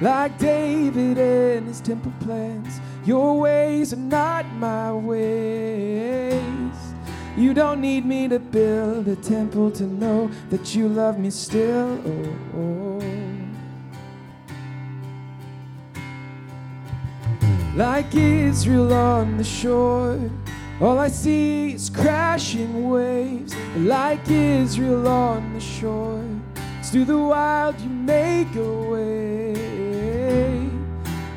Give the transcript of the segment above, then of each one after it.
like David and his temple plans. Your ways are not my ways. You don't need me to build a temple to know that you love me still. Oh, oh. Like Israel on the shore, all I see is crashing waves. Like Israel on the shore, it's through the wild you make a way.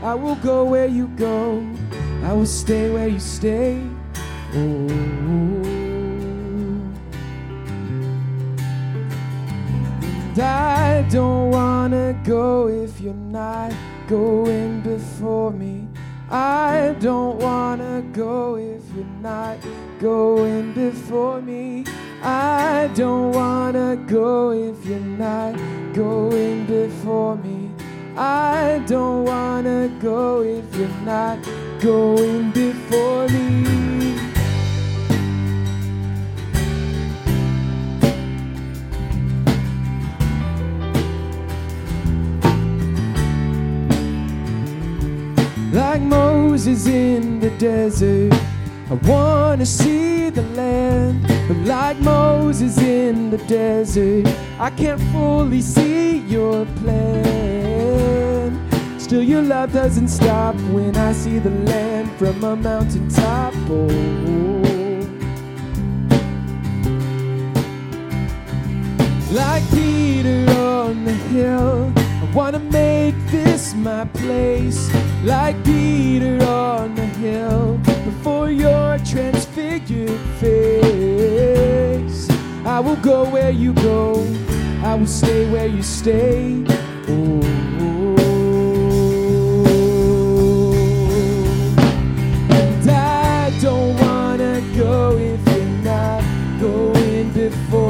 I will go where you go, I will stay where you stay. Oh. And I don't wanna go if you're not going before me. I don't wanna go if you're not going before me. I don't wanna go if you're not going before me. I don't wanna go if you're not going before me. like Moses in the desert. I wanna see the land, but like Moses in the desert, I can't fully see your plan. Still, your love doesn't stop when I see the land from a mountaintop. Oh. Like Peter on the hill, I wanna make this my place. Like Peter on the hill, before your transfigured face. I will go where you go, I will stay where you stay. Oh. Going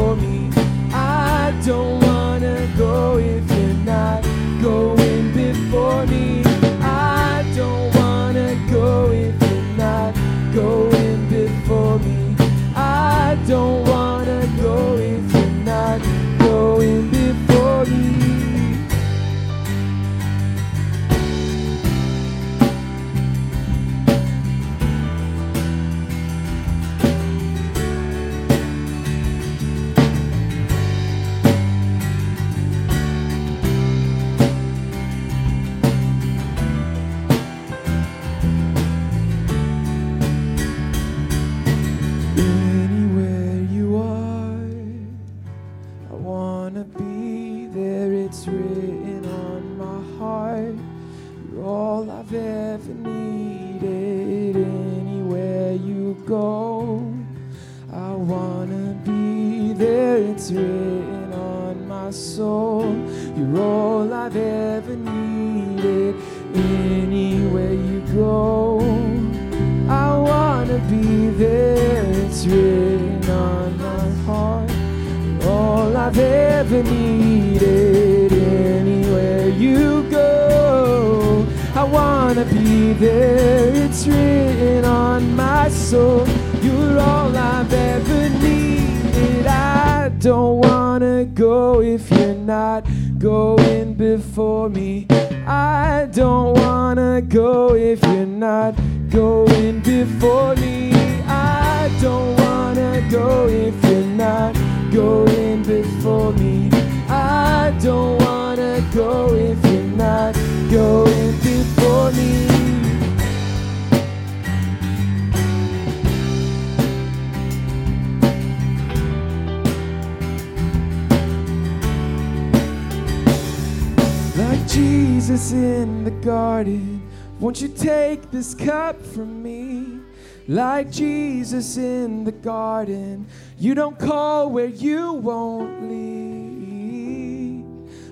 Jesus in the garden, won't you take this cup from me? Like Jesus in the garden, you don't call where you won't lead.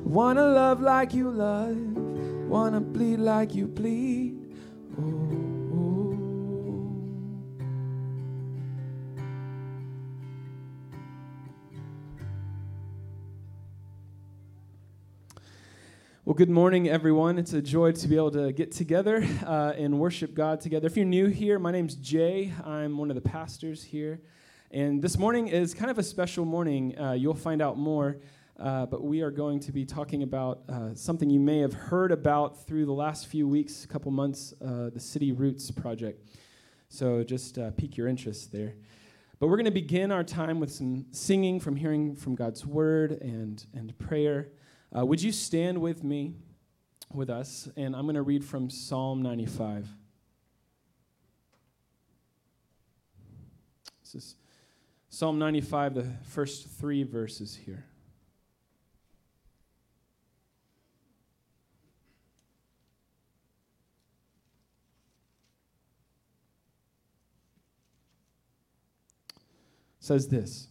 Wanna love like you love, wanna bleed like you bleed. Well, good morning, everyone. It's a joy to be able to get together uh, and worship God together. If you're new here, my name's Jay. I'm one of the pastors here. And this morning is kind of a special morning. Uh, you'll find out more uh, but we are going to be talking about uh, something you may have heard about through the last few weeks, couple months, uh, the City Roots Project. So just uh, pique your interest there. But we're going to begin our time with some singing from hearing from God's word and, and prayer. Uh, would you stand with me, with us? And I'm going to read from Psalm 95. This is Psalm 95, the first three verses here. says this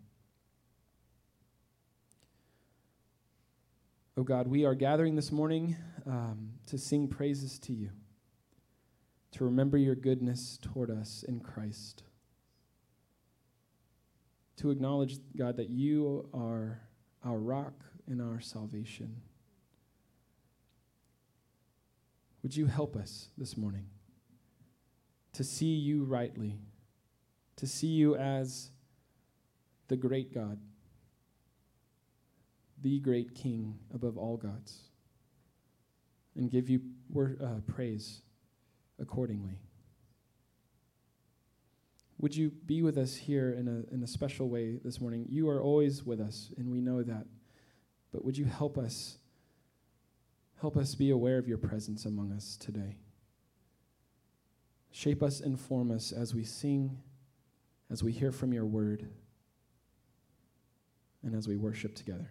Oh God, we are gathering this morning um, to sing praises to you, to remember your goodness toward us in Christ, to acknowledge, God, that you are our rock and our salvation. Would you help us this morning to see you rightly, to see you as the great God? The great King above all gods, and give you uh, praise accordingly. Would you be with us here in a, in a special way this morning? You are always with us, and we know that. But would you help us? Help us be aware of your presence among us today. Shape us, inform us as we sing, as we hear from your word, and as we worship together.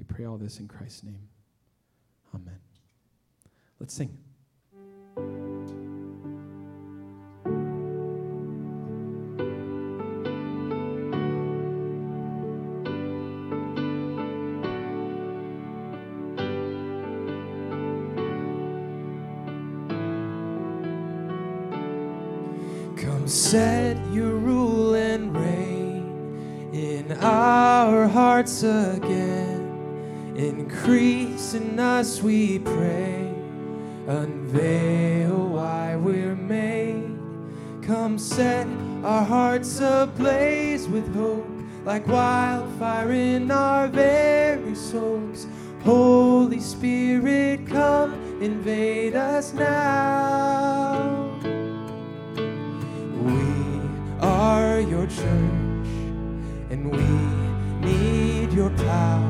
We pray all this in Christ's name. Amen. Let's sing. Come set your rule and reign in our hearts again. Increase in us, we pray. Unveil why we're made. Come set our hearts ablaze with hope, like wildfire in our very souls. Holy Spirit, come invade us now. We are your church, and we need your power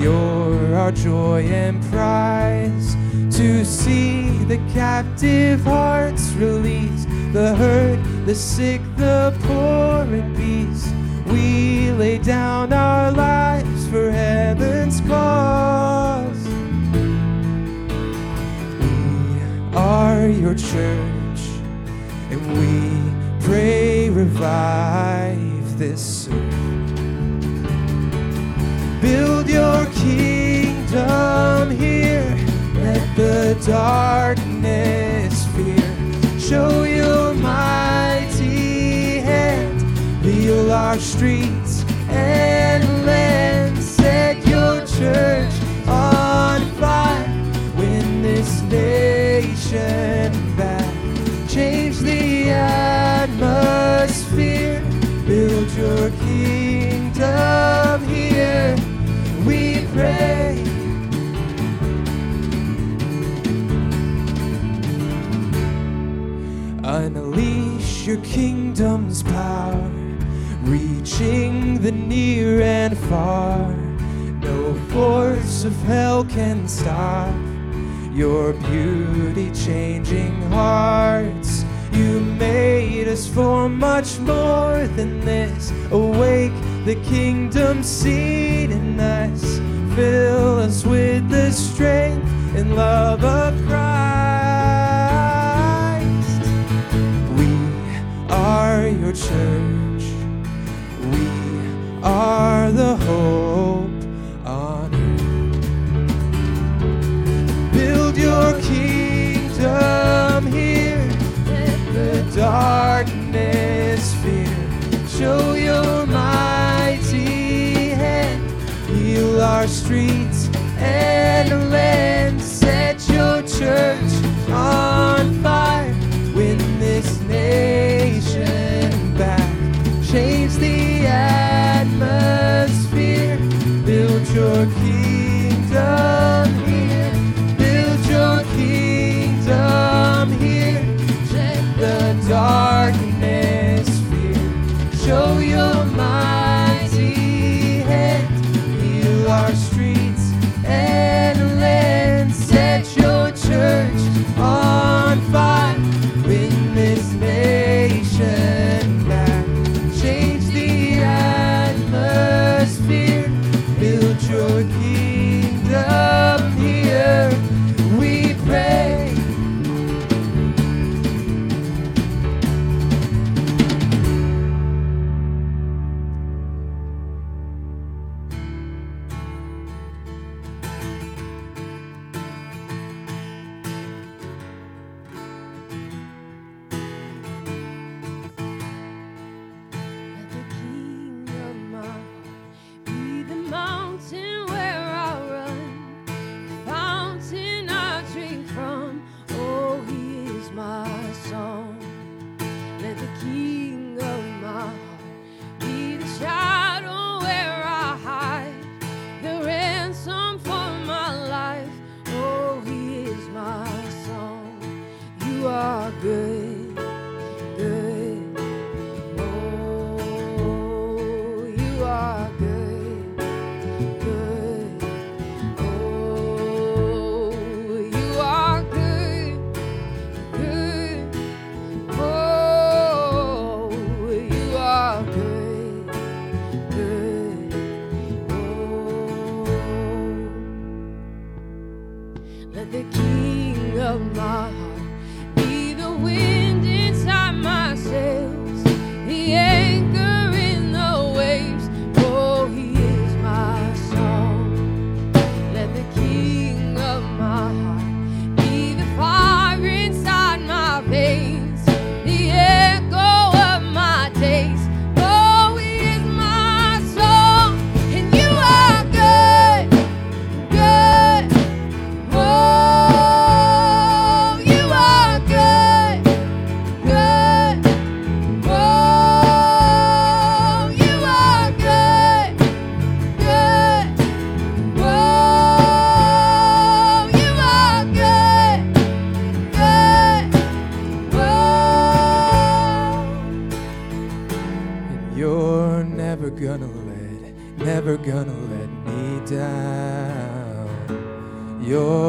you're our joy and prize to see the captive hearts release, the hurt, the sick, the poor in peace. We lay down our lives for heaven's cause. We are your church, and we pray, revive this earth. Build your come here. Let the darkness fear. Show your mighty hand. Heal our streets and land. Set your church on fire. Win this nation back. Change the atmosphere. Build your kingdom here. We pray. Your kingdom's power, reaching the near and far. No force of hell can stop your beauty changing hearts. You made us for much more than this. Awake the kingdom seed in us. Fill us with the strength and love of Christ. Are your church. We are the hope on earth. Build your kingdom here. Let the darkness fear. Show your mighty hand. Heal our streets and your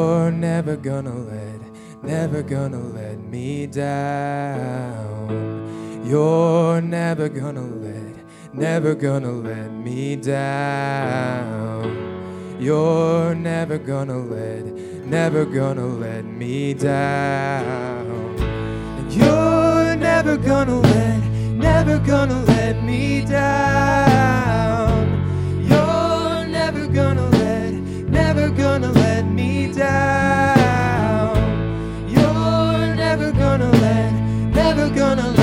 You're never gonna let, never gonna let me down. You're never gonna let, never gonna let me down. You're never gonna let, never gonna let me down. You're never gonna let, never gonna let me down. You're never gonna gonna let me down. You're never gonna let, never gonna let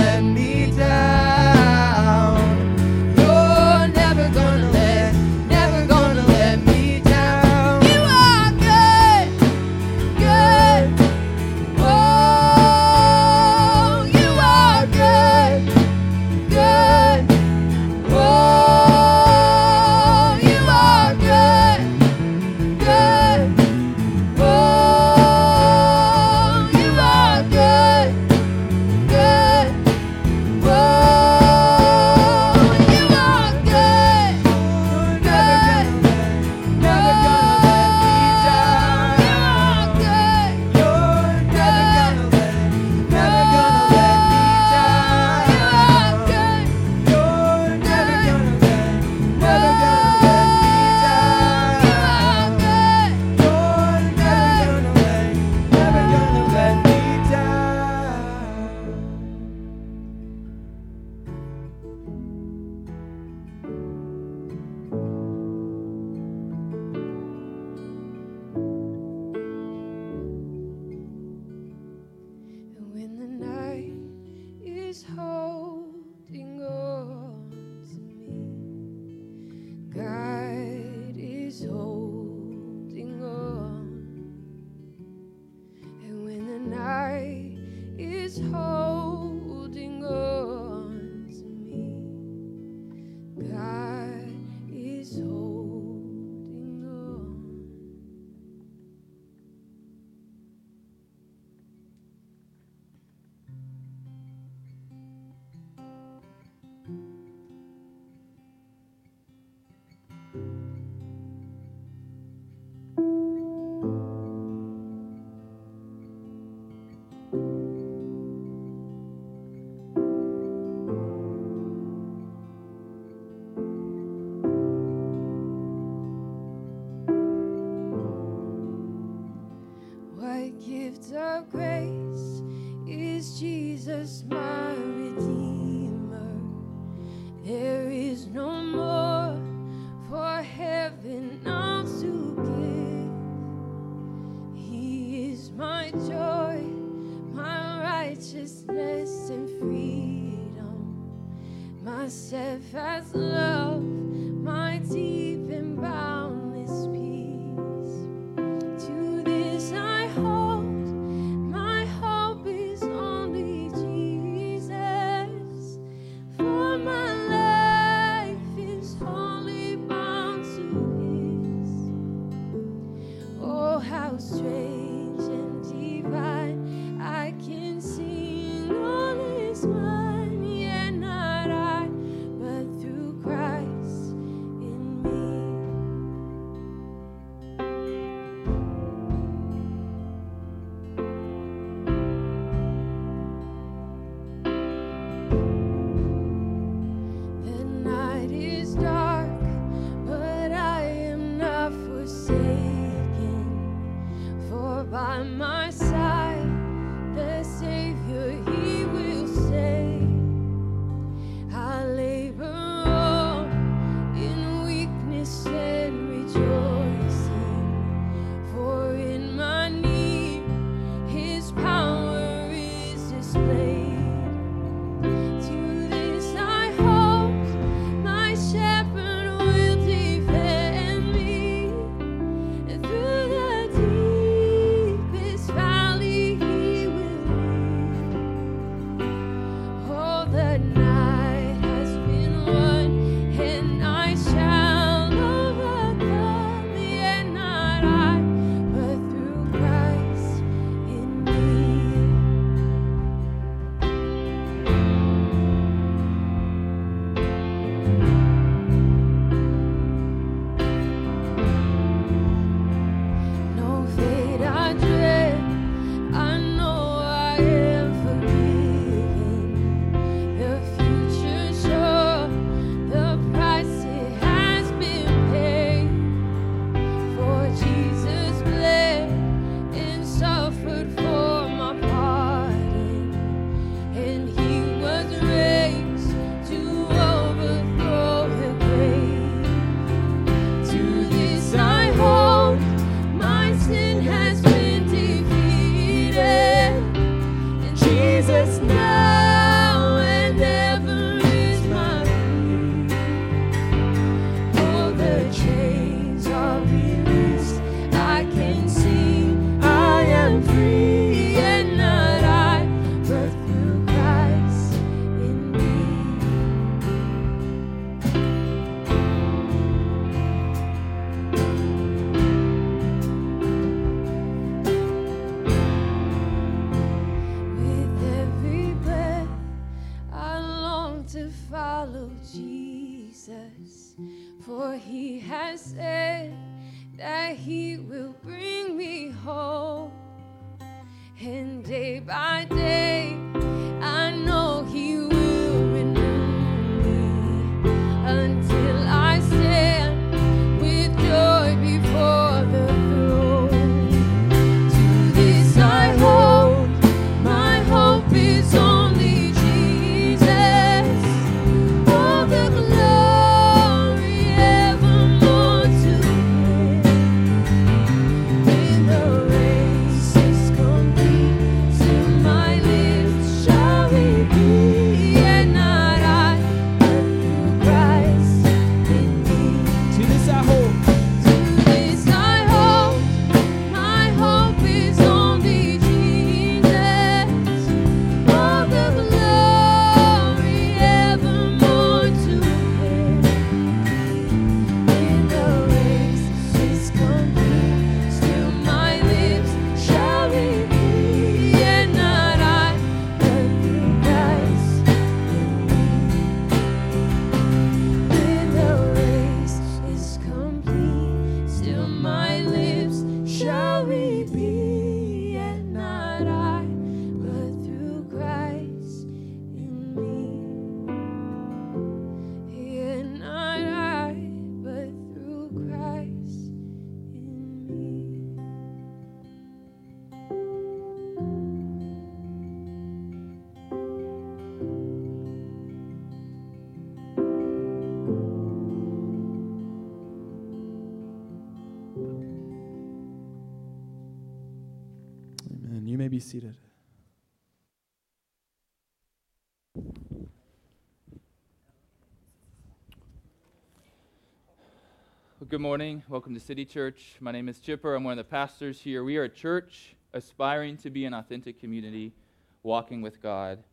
good morning. Welcome to City Church. My name is Chipper. I'm one of the pastors here. We are a church aspiring to be an authentic community, walking with God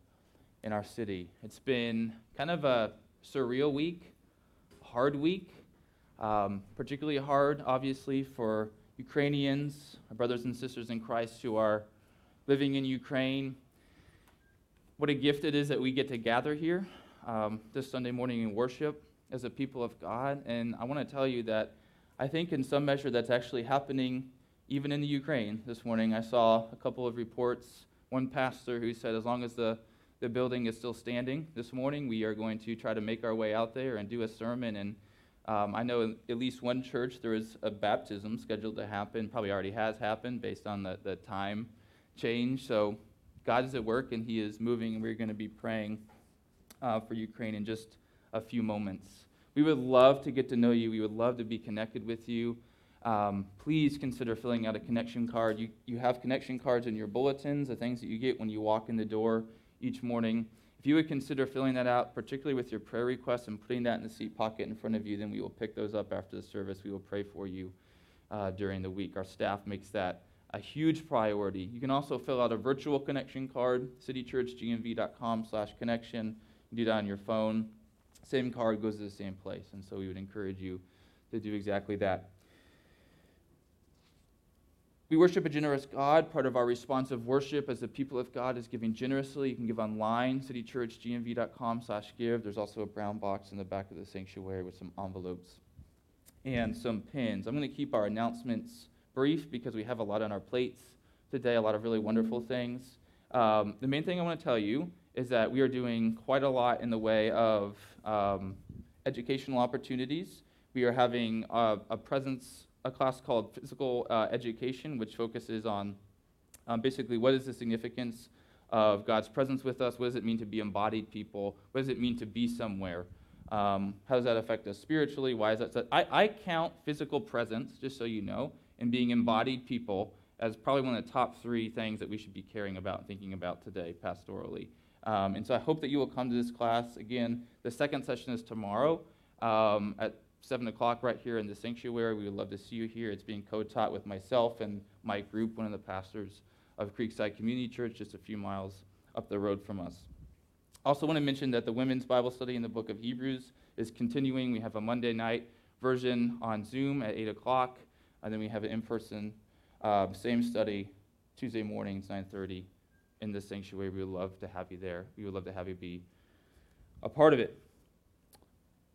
in our city. It's been kind of a surreal week, hard week, um, particularly hard, obviously, for Ukrainians, our brothers and sisters in Christ who are living in Ukraine. What a gift it is that we get to gather here um, this Sunday morning in worship as a people of God. And I want to tell you that I think, in some measure, that's actually happening even in the Ukraine this morning. I saw a couple of reports. One pastor who said, as long as the, the building is still standing this morning, we are going to try to make our way out there and do a sermon. And um, I know in at least one church there is a baptism scheduled to happen, probably already has happened based on the, the time change. So God is at work and He is moving, and we're going to be praying uh, for Ukraine in just a few moments. We would love to get to know you. We would love to be connected with you. Um, please consider filling out a connection card. You, you have connection cards in your bulletins, the things that you get when you walk in the door each morning. If you would consider filling that out, particularly with your prayer requests and putting that in the seat pocket in front of you, then we will pick those up after the service. We will pray for you uh, during the week. Our staff makes that a huge priority. You can also fill out a virtual connection card, citychurchgnv.com slash connection. Do that on your phone same card goes to the same place. And so we would encourage you to do exactly that. We worship a generous God. Part of our responsive worship as the people of God is giving generously. You can give online, citychurchgnv.com slash give. There's also a brown box in the back of the sanctuary with some envelopes and some pins. I'm going to keep our announcements brief because we have a lot on our plates today, a lot of really wonderful things. Um, the main thing I want to tell you is that we are doing quite a lot in the way of um, educational opportunities. We are having a, a presence, a class called Physical uh, Education, which focuses on um, basically what is the significance of God's presence with us? What does it mean to be embodied people? What does it mean to be somewhere? Um, how does that affect us spiritually? Why is that? So I, I count physical presence, just so you know, and being embodied people as probably one of the top three things that we should be caring about and thinking about today pastorally. Um, and so I hope that you will come to this class. Again, the second session is tomorrow um, at 7 o'clock right here in the sanctuary. We would love to see you here. It's being co taught with myself and my group, one of the pastors of Creekside Community Church, just a few miles up the road from us. Also, want to mention that the women's Bible study in the book of Hebrews is continuing. We have a Monday night version on Zoom at 8 o'clock, and then we have an in person uh, same study Tuesday mornings, 9:30 in the sanctuary. We would love to have you there. We would love to have you be a part of it.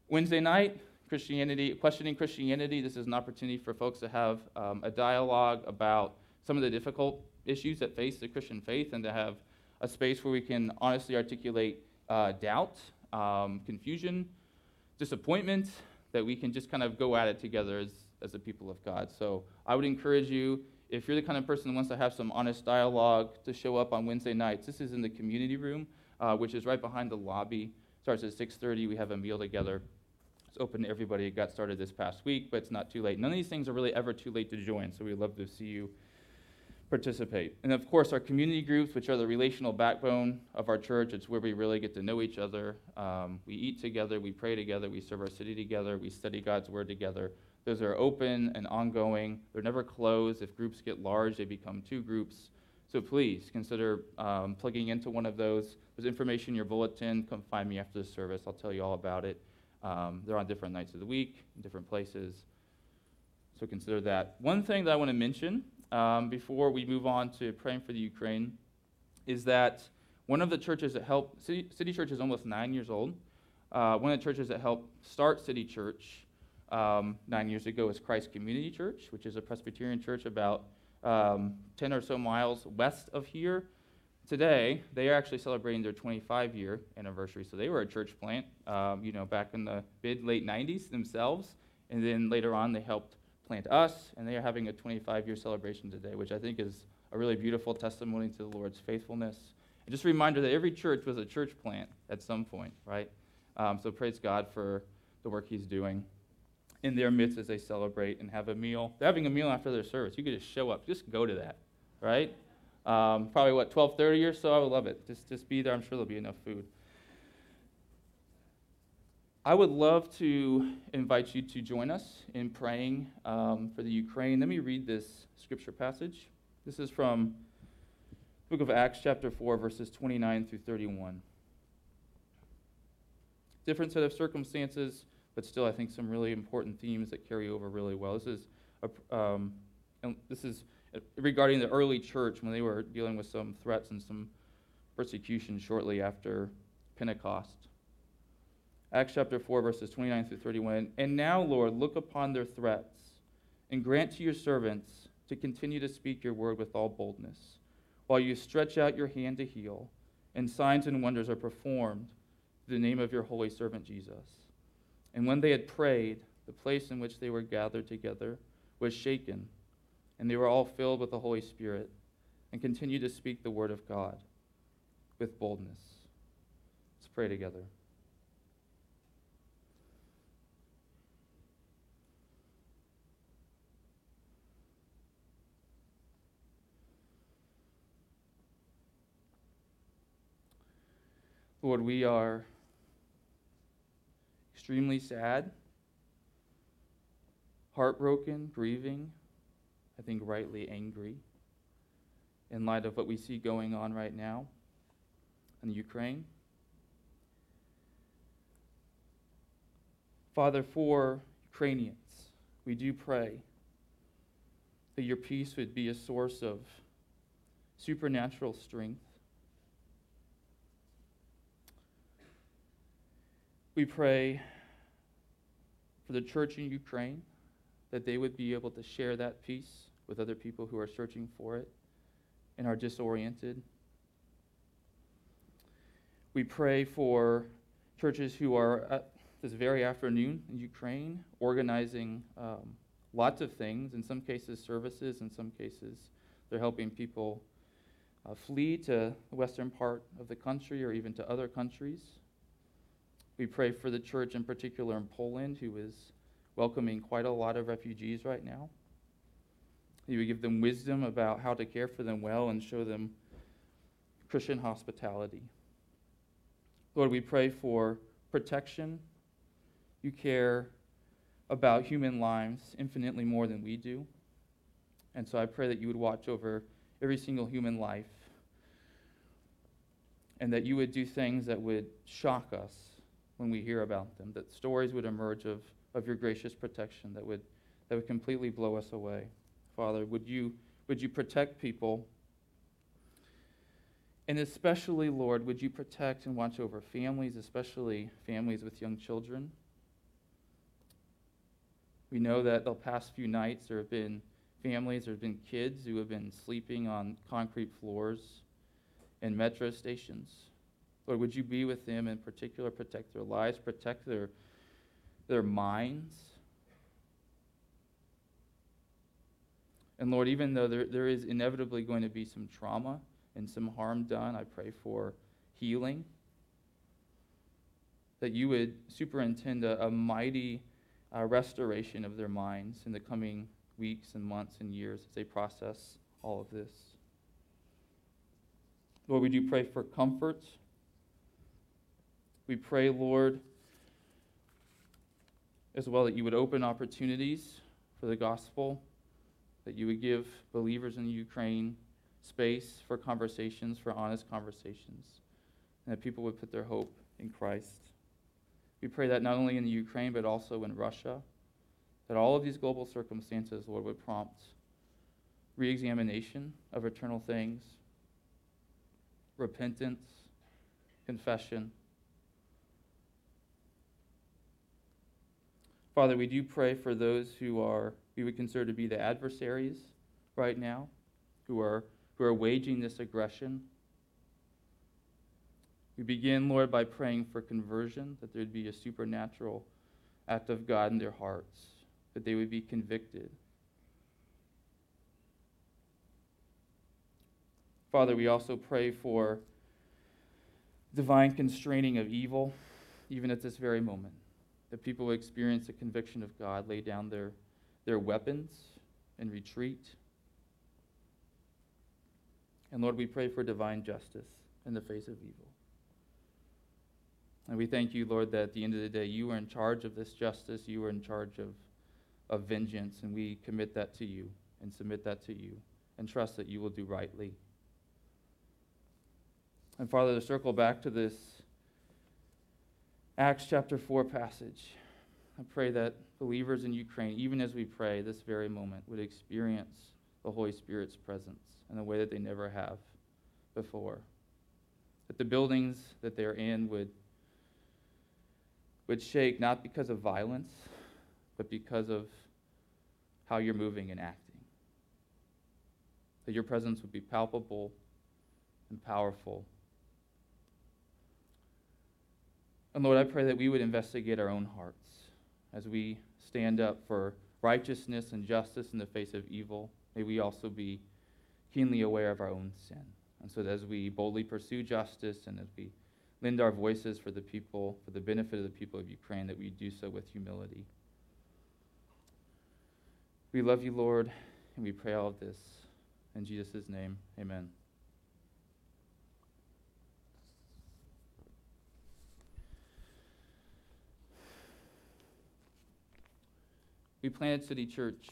Wednesday night, Christianity, questioning Christianity. This is an opportunity for folks to have um, a dialogue about some of the difficult issues that face the Christian faith and to have a space where we can honestly articulate uh, doubt, um, confusion, disappointment, that we can just kind of go at it together as, as the people of God. So I would encourage you if you're the kind of person who wants to have some honest dialogue, to show up on Wednesday nights. This is in the community room, uh, which is right behind the lobby. Starts at 6:30. We have a meal together. It's open to everybody. It got started this past week, but it's not too late. None of these things are really ever too late to join, so we'd love to see you participate. And of course, our community groups, which are the relational backbone of our church, it's where we really get to know each other. Um, we eat together, we pray together, we serve our city together, we study God's word together. Those are open and ongoing. They're never closed. If groups get large, they become two groups. So please consider um, plugging into one of those. There's information in your bulletin. Come find me after the service. I'll tell you all about it. Um, they're on different nights of the week, in different places. So consider that. One thing that I want to mention um, before we move on to praying for the Ukraine is that one of the churches that helped, City, City Church is almost nine years old. Uh, one of the churches that helped start City Church um, nine years ago is Christ Community Church, which is a Presbyterian church about um, 10 or so miles west of here. Today, they are actually celebrating their 25 year anniversary. So they were a church plant, um, you know, back in the mid late 90s themselves. And then later on, they helped plant us, and they are having a 25 year celebration today, which I think is a really beautiful testimony to the Lord's faithfulness. And just a reminder that every church was a church plant at some point, right? Um, so praise God for the work He's doing in their midst as they celebrate and have a meal. They're having a meal after their service. You could just show up, just go to that, right? Um, probably what 12:30 or so. I would love it. Just just be there. I'm sure there'll be enough food. I would love to invite you to join us in praying um, for the Ukraine. Let me read this scripture passage. This is from the book of Acts, chapter 4, verses 29 through 31. Different set of circumstances, but still, I think some really important themes that carry over really well. This is, a, um, this is regarding the early church when they were dealing with some threats and some persecution shortly after Pentecost. Acts chapter 4, verses 29 through 31. And now, Lord, look upon their threats and grant to your servants to continue to speak your word with all boldness, while you stretch out your hand to heal, and signs and wonders are performed the name of your holy servant Jesus. And when they had prayed, the place in which they were gathered together was shaken, and they were all filled with the Holy Spirit, and continued to speak the word of God with boldness. Let's pray together. Lord, we are extremely sad, heartbroken, grieving, I think rightly angry in light of what we see going on right now in Ukraine. Father, for Ukrainians, we do pray that your peace would be a source of supernatural strength We pray for the church in Ukraine that they would be able to share that peace with other people who are searching for it and are disoriented. We pray for churches who are this very afternoon in Ukraine organizing um, lots of things, in some cases, services, in some cases, they're helping people uh, flee to the western part of the country or even to other countries. We pray for the church in particular in Poland, who is welcoming quite a lot of refugees right now. You would give them wisdom about how to care for them well and show them Christian hospitality. Lord, we pray for protection. You care about human lives infinitely more than we do. And so I pray that you would watch over every single human life and that you would do things that would shock us when we hear about them, that stories would emerge of, of your gracious protection that would, that would completely blow us away. Father, would you, would you protect people? And especially, Lord, would you protect and watch over families, especially families with young children? We know that the past few nights there have been families, there have been kids who have been sleeping on concrete floors in metro stations. Lord, would you be with them in particular, protect their lives, protect their, their minds? And Lord, even though there, there is inevitably going to be some trauma and some harm done, I pray for healing. That you would superintend a, a mighty uh, restoration of their minds in the coming weeks and months and years as they process all of this. Lord, we do pray for comfort we pray, Lord, as well that you would open opportunities for the gospel, that you would give believers in Ukraine space for conversations, for honest conversations, and that people would put their hope in Christ. We pray that not only in the Ukraine, but also in Russia, that all of these global circumstances, Lord, would prompt re examination of eternal things, repentance, confession Father, we do pray for those who are, we would consider to be the adversaries right now, who are, who are waging this aggression. We begin, Lord, by praying for conversion, that there would be a supernatural act of God in their hearts, that they would be convicted. Father, we also pray for divine constraining of evil, even at this very moment that people experience the conviction of God, lay down their, their weapons and retreat. And Lord, we pray for divine justice in the face of evil. And we thank you, Lord, that at the end of the day, you are in charge of this justice. You are in charge of, of vengeance. And we commit that to you and submit that to you and trust that you will do rightly. And Father, to circle back to this Acts chapter 4 passage, I pray that believers in Ukraine, even as we pray this very moment, would experience the Holy Spirit's presence in a way that they never have before. That the buildings that they're in would, would shake not because of violence, but because of how you're moving and acting. That your presence would be palpable and powerful. And Lord, I pray that we would investigate our own hearts as we stand up for righteousness and justice in the face of evil. May we also be keenly aware of our own sin. And so that as we boldly pursue justice and as we lend our voices for the people, for the benefit of the people of Ukraine, that we do so with humility. We love you, Lord, and we pray all of this. In Jesus' name, amen. We planted City Church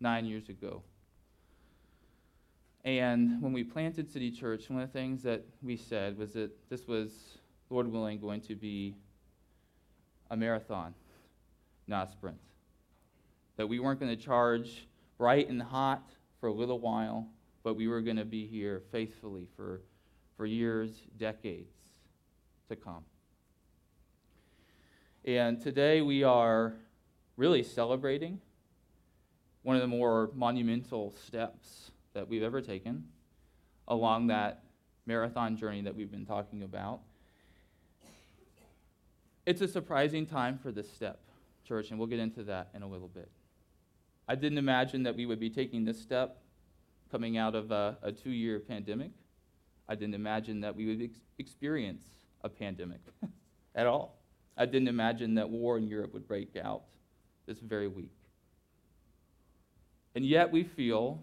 nine years ago. And when we planted City Church, one of the things that we said was that this was, Lord willing, going to be a marathon, not a sprint. That we weren't going to charge bright and hot for a little while, but we were going to be here faithfully for, for years, decades to come. And today we are really celebrating one of the more monumental steps that we've ever taken along that marathon journey that we've been talking about. It's a surprising time for this step, church, and we'll get into that in a little bit. I didn't imagine that we would be taking this step coming out of a, a two year pandemic. I didn't imagine that we would ex- experience a pandemic at all. I didn't imagine that war in Europe would break out this very week. And yet we feel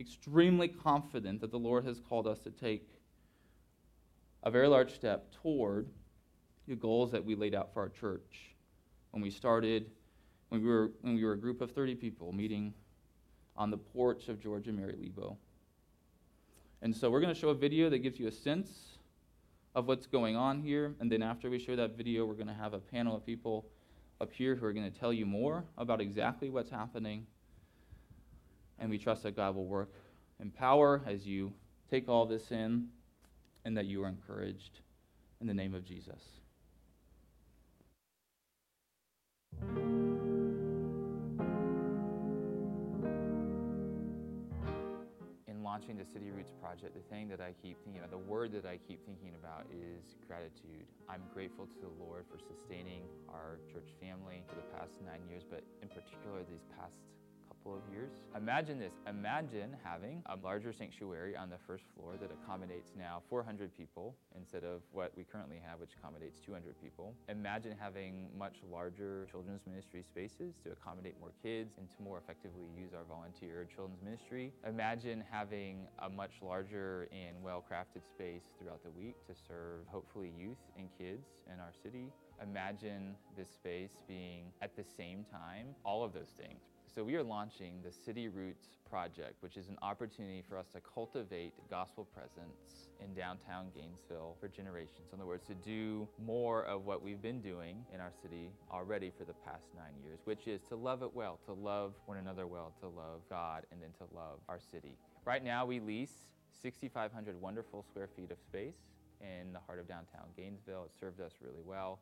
extremely confident that the Lord has called us to take a very large step toward the goals that we laid out for our church when we started, when we were, when we were a group of 30 people meeting on the porch of George and Mary Lebo. And so we're going to show a video that gives you a sense of what's going on here. And then after we show that video, we're going to have a panel of people up here who are going to tell you more about exactly what's happening and we trust that God will work in power as you take all this in and that you are encouraged in the name of Jesus. Launching the City Roots project, the thing that I keep thinking about, the word that I keep thinking about is gratitude. I'm grateful to the Lord for sustaining our church family for the past nine years, but in particular these past couple of years. Imagine this. Imagine having a larger sanctuary on the first floor that accommodates now 400 people instead of what we currently have, which accommodates 200 people. Imagine having much larger children's ministry spaces to accommodate more kids and to more effectively use our volunteer children's ministry. Imagine having a much larger and well crafted space throughout the week to serve hopefully youth and kids in our city. Imagine this space being at the same time all of those things so, we are launching the City Roots Project, which is an opportunity for us to cultivate gospel presence in downtown Gainesville for generations. In other words, to do more of what we've been doing in our city already for the past nine years, which is to love it well, to love one another well, to love God, and then to love our city. Right now, we lease 6,500 wonderful square feet of space in the heart of downtown Gainesville. It served us really well.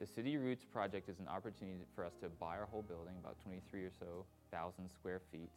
The City Roots project is an opportunity for us to buy our whole building, about 23 or so thousand square feet,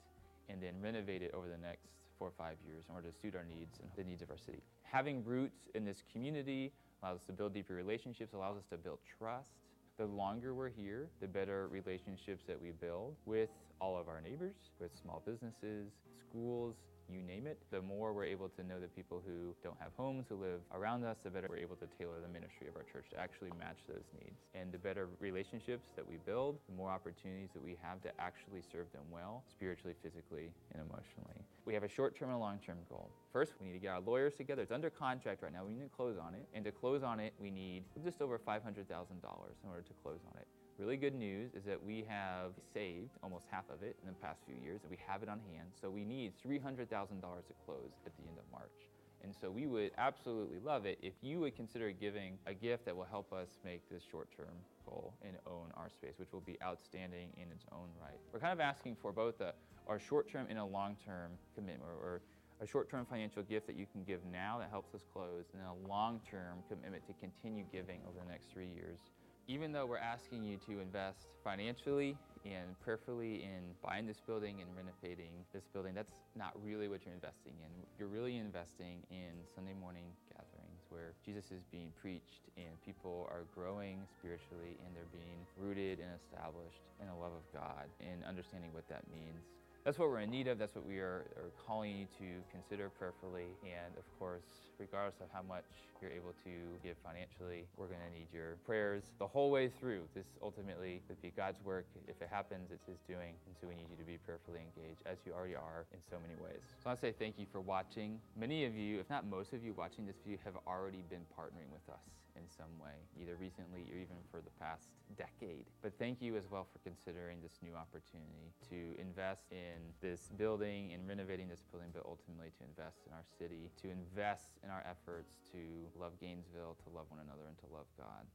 and then renovate it over the next four or five years in order to suit our needs and the needs of our city. Having roots in this community allows us to build deeper relationships, allows us to build trust. The longer we're here, the better relationships that we build with all of our neighbors, with small businesses, schools, you name it. The more we're able to know the people who don't have homes, who live around us, the better we're able to tailor the ministry of our church to actually match those needs. And the better relationships that we build, the more opportunities that we have to actually serve them well, spiritually, physically, and emotionally. We have a short term and a long term goal. First, we need to get our lawyers together. It's under contract right now. We need to close on it. And to close on it, we need just over $500,000 in order to close on it. Really good news is that we have saved almost half of it in the past few years, and we have it on hand. So we need $300,000 to close at the end of March. And so we would absolutely love it if you would consider giving a gift that will help us make this short term goal and own our space, which will be outstanding in its own right. We're kind of asking for both a, our short term and a long term commitment, or, a short term financial gift that you can give now that helps us close, and a long term commitment to continue giving over the next three years even though we're asking you to invest financially and prayerfully in buying this building and renovating this building, that's not really what you're investing in. You're really investing in Sunday morning gatherings where Jesus is being preached and people are growing spiritually and they're being rooted and established in the love of God and understanding what that means that's what we're in need of. That's what we are, are calling you to consider prayerfully. And of course, regardless of how much you're able to give financially, we're going to need your prayers the whole way through. This ultimately would be God's work. If it happens, it's His doing. And so we need you to be prayerfully engaged, as you already are in so many ways. So I want to say thank you for watching. Many of you, if not most of you watching this video, have already been partnering with us in some way, either recently or even for the past decade. But thank you as well for considering this new opportunity to invest in this building and renovating this building, but ultimately to invest in our city, to invest in our efforts to love Gainesville, to love one another, and to love God.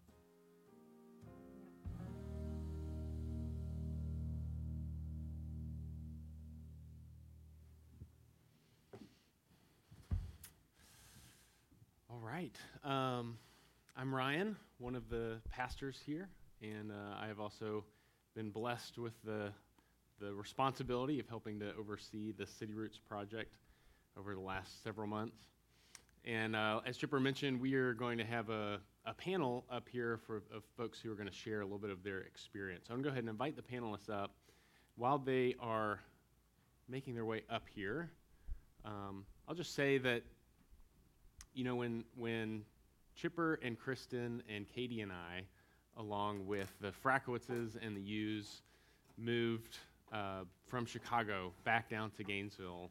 All right. Um, I'm Ryan, one of the pastors here, and uh, I have also been blessed with the, the responsibility of helping to oversee the City Roots project over the last several months. And uh, as Chipper mentioned, we are going to have a, a panel up here for, of folks who are going to share a little bit of their experience. So I'm going to go ahead and invite the panelists up. While they are making their way up here, um, I'll just say that, you know, when, when Chipper and Kristen and Katie and I, along with the Frakowitzes and the Hughes, moved uh, from Chicago back down to Gainesville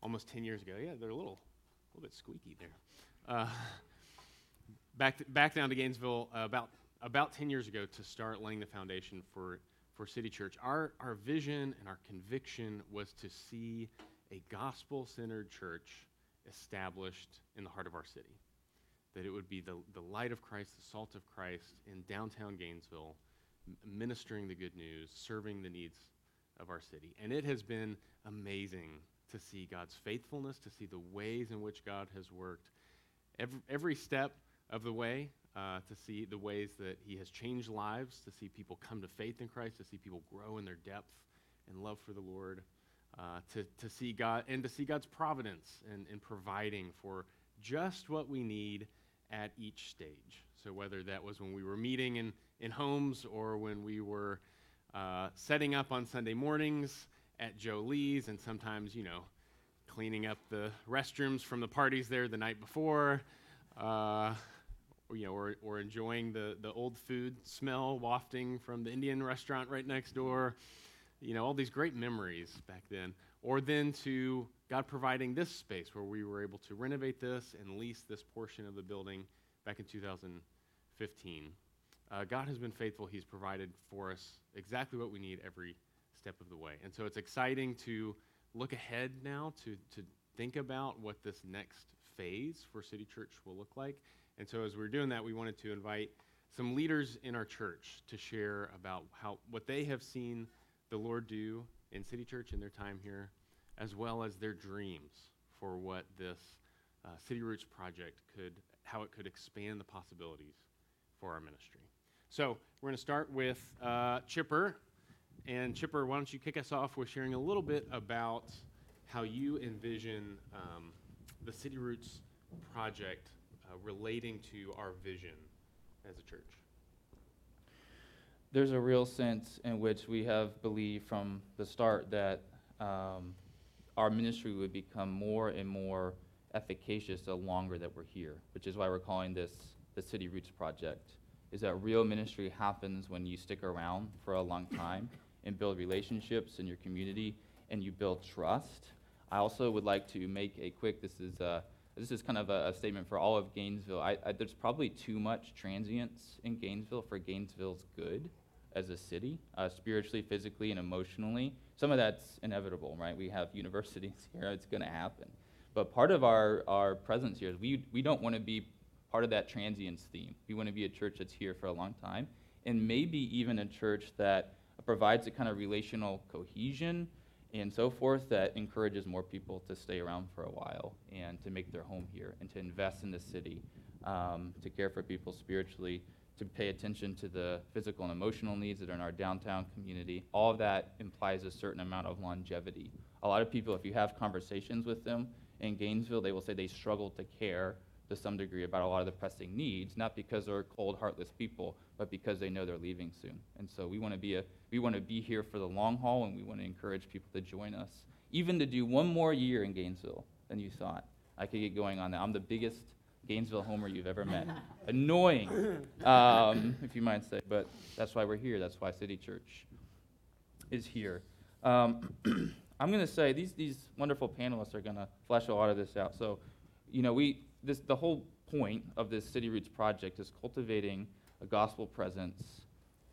almost 10 years ago. Yeah, they're a little, a little bit squeaky there. Uh, back, to, back down to Gainesville uh, about, about 10 years ago to start laying the foundation for, for City Church. Our, our vision and our conviction was to see a gospel centered church established in the heart of our city that it would be the, the light of Christ, the salt of Christ in downtown Gainesville, m- ministering the good news, serving the needs of our city. And it has been amazing to see God's faithfulness, to see the ways in which God has worked every, every step of the way, uh, to see the ways that He has changed lives, to see people come to faith in Christ, to see people grow in their depth and love for the Lord, uh, to, to see God, and to see God's providence in, in providing for just what we need at each stage. So, whether that was when we were meeting in, in homes or when we were uh, setting up on Sunday mornings at Joe Lee's, and sometimes, you know, cleaning up the restrooms from the parties there the night before, uh, you know, or, or enjoying the, the old food smell wafting from the Indian restaurant right next door. You know, all these great memories back then. Or then to God providing this space where we were able to renovate this and lease this portion of the building back in 2015. Uh, God has been faithful. He's provided for us exactly what we need every step of the way. And so it's exciting to look ahead now to, to think about what this next phase for City Church will look like. And so as we're doing that, we wanted to invite some leaders in our church to share about how what they have seen the Lord do in City Church in their time here as well as their dreams for what this uh, City Roots project could, how it could expand the possibilities for our ministry. So we're going to start with uh, Chipper. And Chipper, why don't you kick us off with sharing a little bit about how you envision um, the City Roots project uh, relating to our vision as a church? There's a real sense in which we have believed from the start that um, our ministry would become more and more efficacious the longer that we're here, which is why we're calling this the City Roots Project. Is that real ministry happens when you stick around for a long time and build relationships in your community and you build trust. I also would like to make a quick, this is, uh, this is kind of a, a statement for all of Gainesville. I, I, there's probably too much transience in Gainesville for Gainesville's good as a city, uh, spiritually, physically, and emotionally. Some of that's inevitable, right? We have universities here, it's going to happen. But part of our, our presence here is we, we don't want to be part of that transience theme. We want to be a church that's here for a long time, and maybe even a church that provides a kind of relational cohesion and so forth that encourages more people to stay around for a while and to make their home here and to invest in the city, um, to care for people spiritually, to pay attention to the physical and emotional needs that are in our downtown community. All of that implies a certain amount of longevity. A lot of people, if you have conversations with them in Gainesville, they will say they struggle to care to some degree about a lot of the pressing needs, not because they're cold, heartless people, but because they know they're leaving soon. And so we want to be a we want to be here for the long haul, and we want to encourage people to join us, even to do one more year in Gainesville than you thought. I could get going on that. I'm the biggest Gainesville homer you've ever met. Annoying, um, if you might say, but that's why we're here. That's why City Church is here. Um, I'm going to say these these wonderful panelists are going to flesh a lot of this out. So, you know, we this the whole point of this City Roots project is cultivating a gospel presence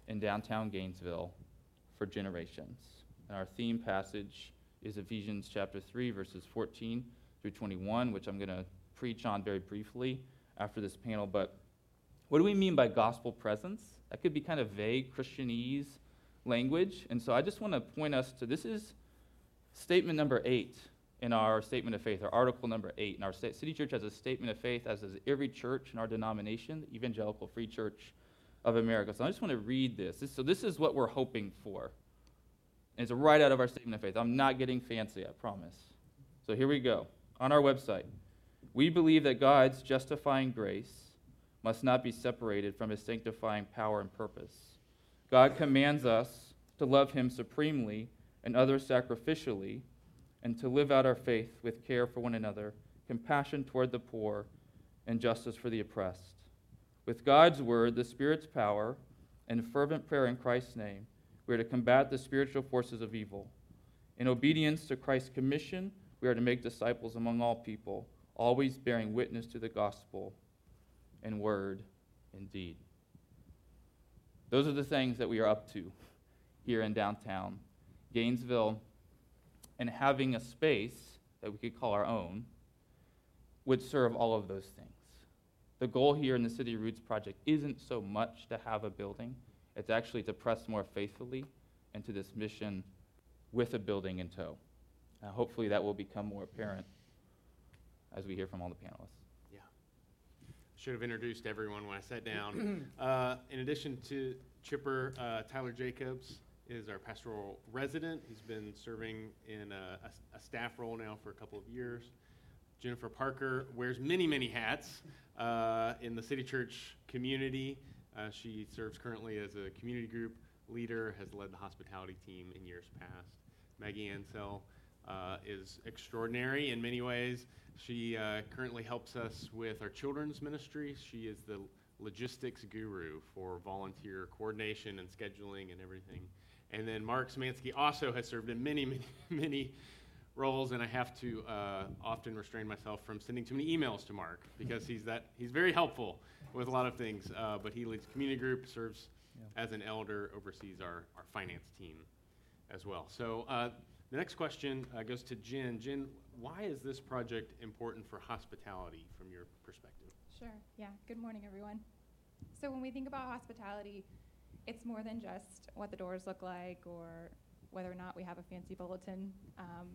in downtown Gainesville for generations. And our theme passage is Ephesians chapter 3 verses 14 through 21, which I'm going to preach on very briefly after this panel, but what do we mean by gospel presence? That could be kind of vague Christianese language. And so I just want to point us to this is statement number 8 in our statement of faith, or article number eight. And our city church has a statement of faith, as does every church in our denomination, the Evangelical Free Church of America. So I just want to read this. this. So this is what we're hoping for. And it's right out of our statement of faith. I'm not getting fancy, I promise. So here we go. On our website, we believe that God's justifying grace must not be separated from his sanctifying power and purpose. God commands us to love him supremely and others sacrificially and to live out our faith with care for one another, compassion toward the poor, and justice for the oppressed. With God's word, the Spirit's power, and fervent prayer in Christ's name, we are to combat the spiritual forces of evil. In obedience to Christ's commission, we are to make disciples among all people, always bearing witness to the gospel in word and deed. Those are the things that we are up to here in downtown. Gainesville and having a space that we could call our own would serve all of those things. The goal here in the City Roots Project isn't so much to have a building, it's actually to press more faithfully into this mission with a building in tow. Uh, hopefully, that will become more apparent as we hear from all the panelists. Yeah. Should have introduced everyone when I sat down. uh, in addition to Chipper, uh, Tyler Jacobs is our pastoral resident. He's been serving in a, a, a, staff role now for a couple of years. Jennifer Parker wears many, many hats uh, in the City Church community. Uh, she serves currently as a community group leader, has led the hospitality team in years past. Maggie Ansell uh, is extraordinary in many ways. She uh, currently helps us with our children's ministry. She is the logistics guru for volunteer coordination and scheduling and everything. And then Mark Smansky also has served in many, many, many roles, and I have to uh, often restrain myself from sending too many emails to Mark because he's that he's very helpful with a lot of things. Uh, but he leads community group, serves yeah. as an elder, oversees our, our finance team as well. So uh, the next question uh, goes to Jen. Jen, why is this project important for hospitality from your perspective? Sure. Yeah. Good morning, everyone. So when we think about hospitality it's more than just what the doors look like or whether or not we have a fancy bulletin um,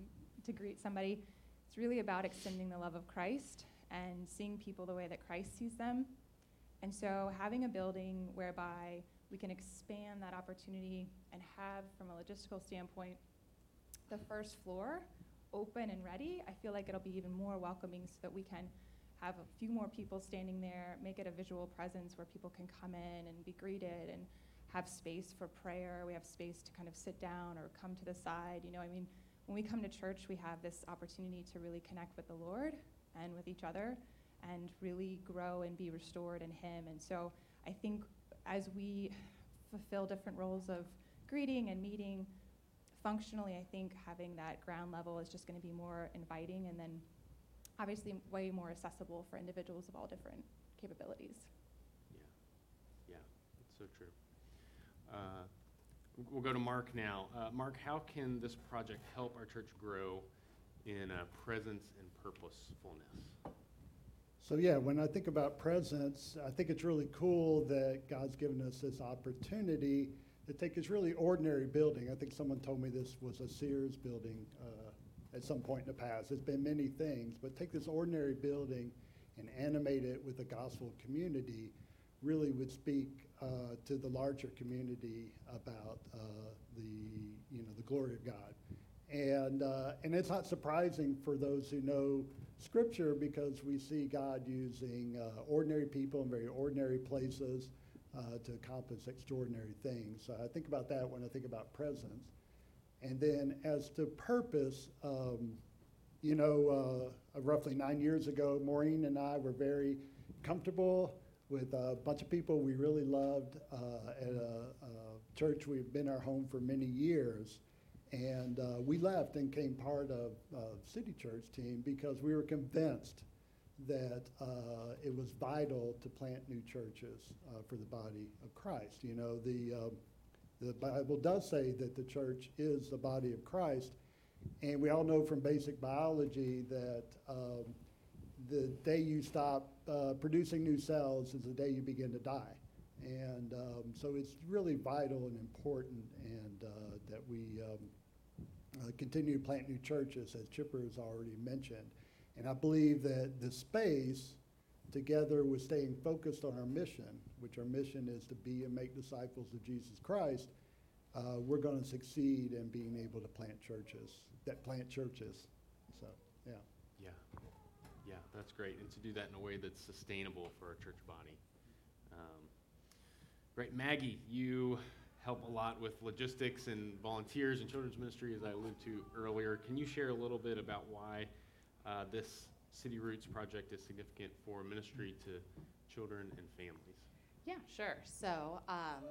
to greet somebody. It's really about extending the love of Christ and seeing people the way that Christ sees them. And so, having a building whereby we can expand that opportunity and have, from a logistical standpoint, the first floor open and ready, I feel like it'll be even more welcoming so that we can have a few more people standing there, make it a visual presence where people can come in and be greeted and have space for prayer. We have space to kind of sit down or come to the side. You know, I mean, when we come to church, we have this opportunity to really connect with the Lord and with each other and really grow and be restored in Him. And so I think as we fulfill different roles of greeting and meeting, functionally, I think having that ground level is just going to be more inviting and then obviously way more accessible for individuals of all different capabilities. Yeah, yeah, that's so true. Uh, We'll go to Mark now. Uh, Mark, how can this project help our church grow in uh, presence and purposefulness? So yeah, when I think about presence, I think it's really cool that God's given us this opportunity take this really ordinary building. I think someone told me this was a Sears building uh, at some point in the past. It's been many things, but take this ordinary building and animate it with the gospel community really would speak uh, to the larger community about uh, the you know the glory of God. And, uh, and it's not surprising for those who know Scripture because we see God using uh, ordinary people in very ordinary places uh, to accomplish extraordinary things. So I think about that when I think about presence. And then as to purpose, um, you know, uh, roughly nine years ago, Maureen and I were very comfortable with a bunch of people we really loved uh, at a, a church we've been our home for many years. And uh, we left and came part of City Church team because we were convinced that uh, it was vital to plant new churches uh, for the body of Christ. You know, the, um, the Bible does say that the church is the body of Christ, and we all know from basic biology that um, the day you stop uh, producing new cells is the day you begin to die. And um, so it's really vital and important, and uh, that we um, uh, continue to plant new churches, as Chipper has already mentioned. And I believe that the space, together with staying focused on our mission, which our mission is to be and make disciples of Jesus Christ, uh, we're going to succeed in being able to plant churches that plant churches. So, yeah. Yeah, yeah, that's great. And to do that in a way that's sustainable for our church body. Um, Great, Maggie, you help a lot with logistics and volunteers and children's ministry, as I alluded to earlier. Can you share a little bit about why uh, this City Roots project is significant for ministry to children and families? Yeah, sure. So um,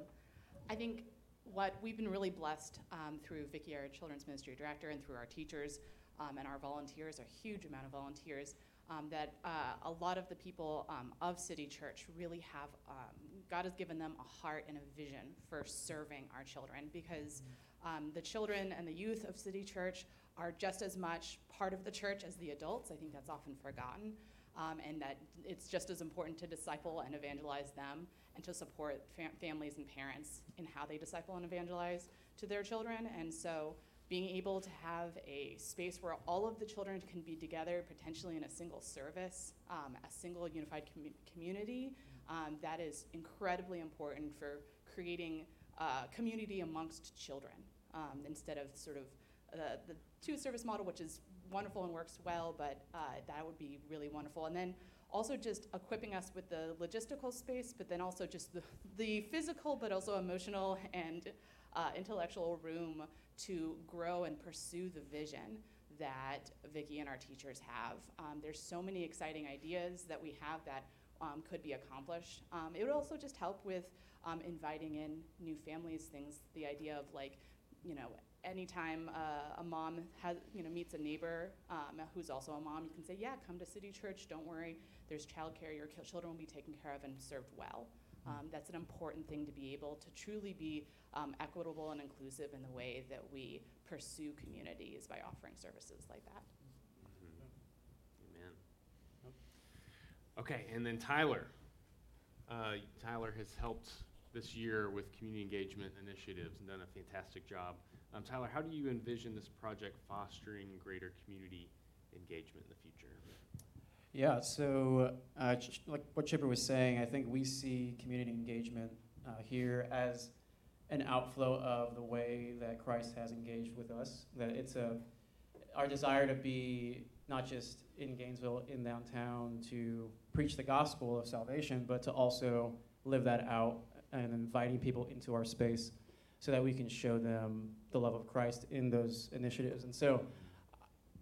I think what we've been really blessed um, through Vicky, our children's ministry director, and through our teachers um, and our volunteers, a huge amount of volunteers, um, that uh, a lot of the people um, of City Church really have, um, God has given them a heart and a vision for serving our children because um, the children and the youth of City Church are just as much part of the church as the adults. I think that's often forgotten. Um, and that it's just as important to disciple and evangelize them and to support fam- families and parents in how they disciple and evangelize to their children. And so being able to have a space where all of the children can be together, potentially in a single service, um, a single unified commu- community, um, that is incredibly important for creating uh, community amongst children um, instead of sort of uh, the two service model, which is wonderful and works well, but uh, that would be really wonderful. And then also just equipping us with the logistical space, but then also just the, the physical, but also emotional and uh, intellectual room to grow and pursue the vision that Vicki and our teachers have. Um, there's so many exciting ideas that we have that um, could be accomplished. Um, it would also just help with um, inviting in new families, things, the idea of like, you know, anytime uh, a mom has, you know, meets a neighbor um, who's also a mom, you can say, yeah, come to City Church, don't worry, there's childcare, your children will be taken care of and served well. Um, that's an important thing to be able to truly be um, equitable and inclusive in the way that we pursue communities by offering services like that. Amen. Okay, and then Tyler. Uh, Tyler has helped this year with community engagement initiatives and done a fantastic job. Um, Tyler, how do you envision this project fostering greater community engagement in the future? Yeah, so uh, ch- like what Chipper was saying, I think we see community engagement uh, here as an outflow of the way that Christ has engaged with us. That it's a our desire to be not just in Gainesville, in downtown, to preach the gospel of salvation, but to also live that out and inviting people into our space. So that we can show them the love of Christ in those initiatives. And so,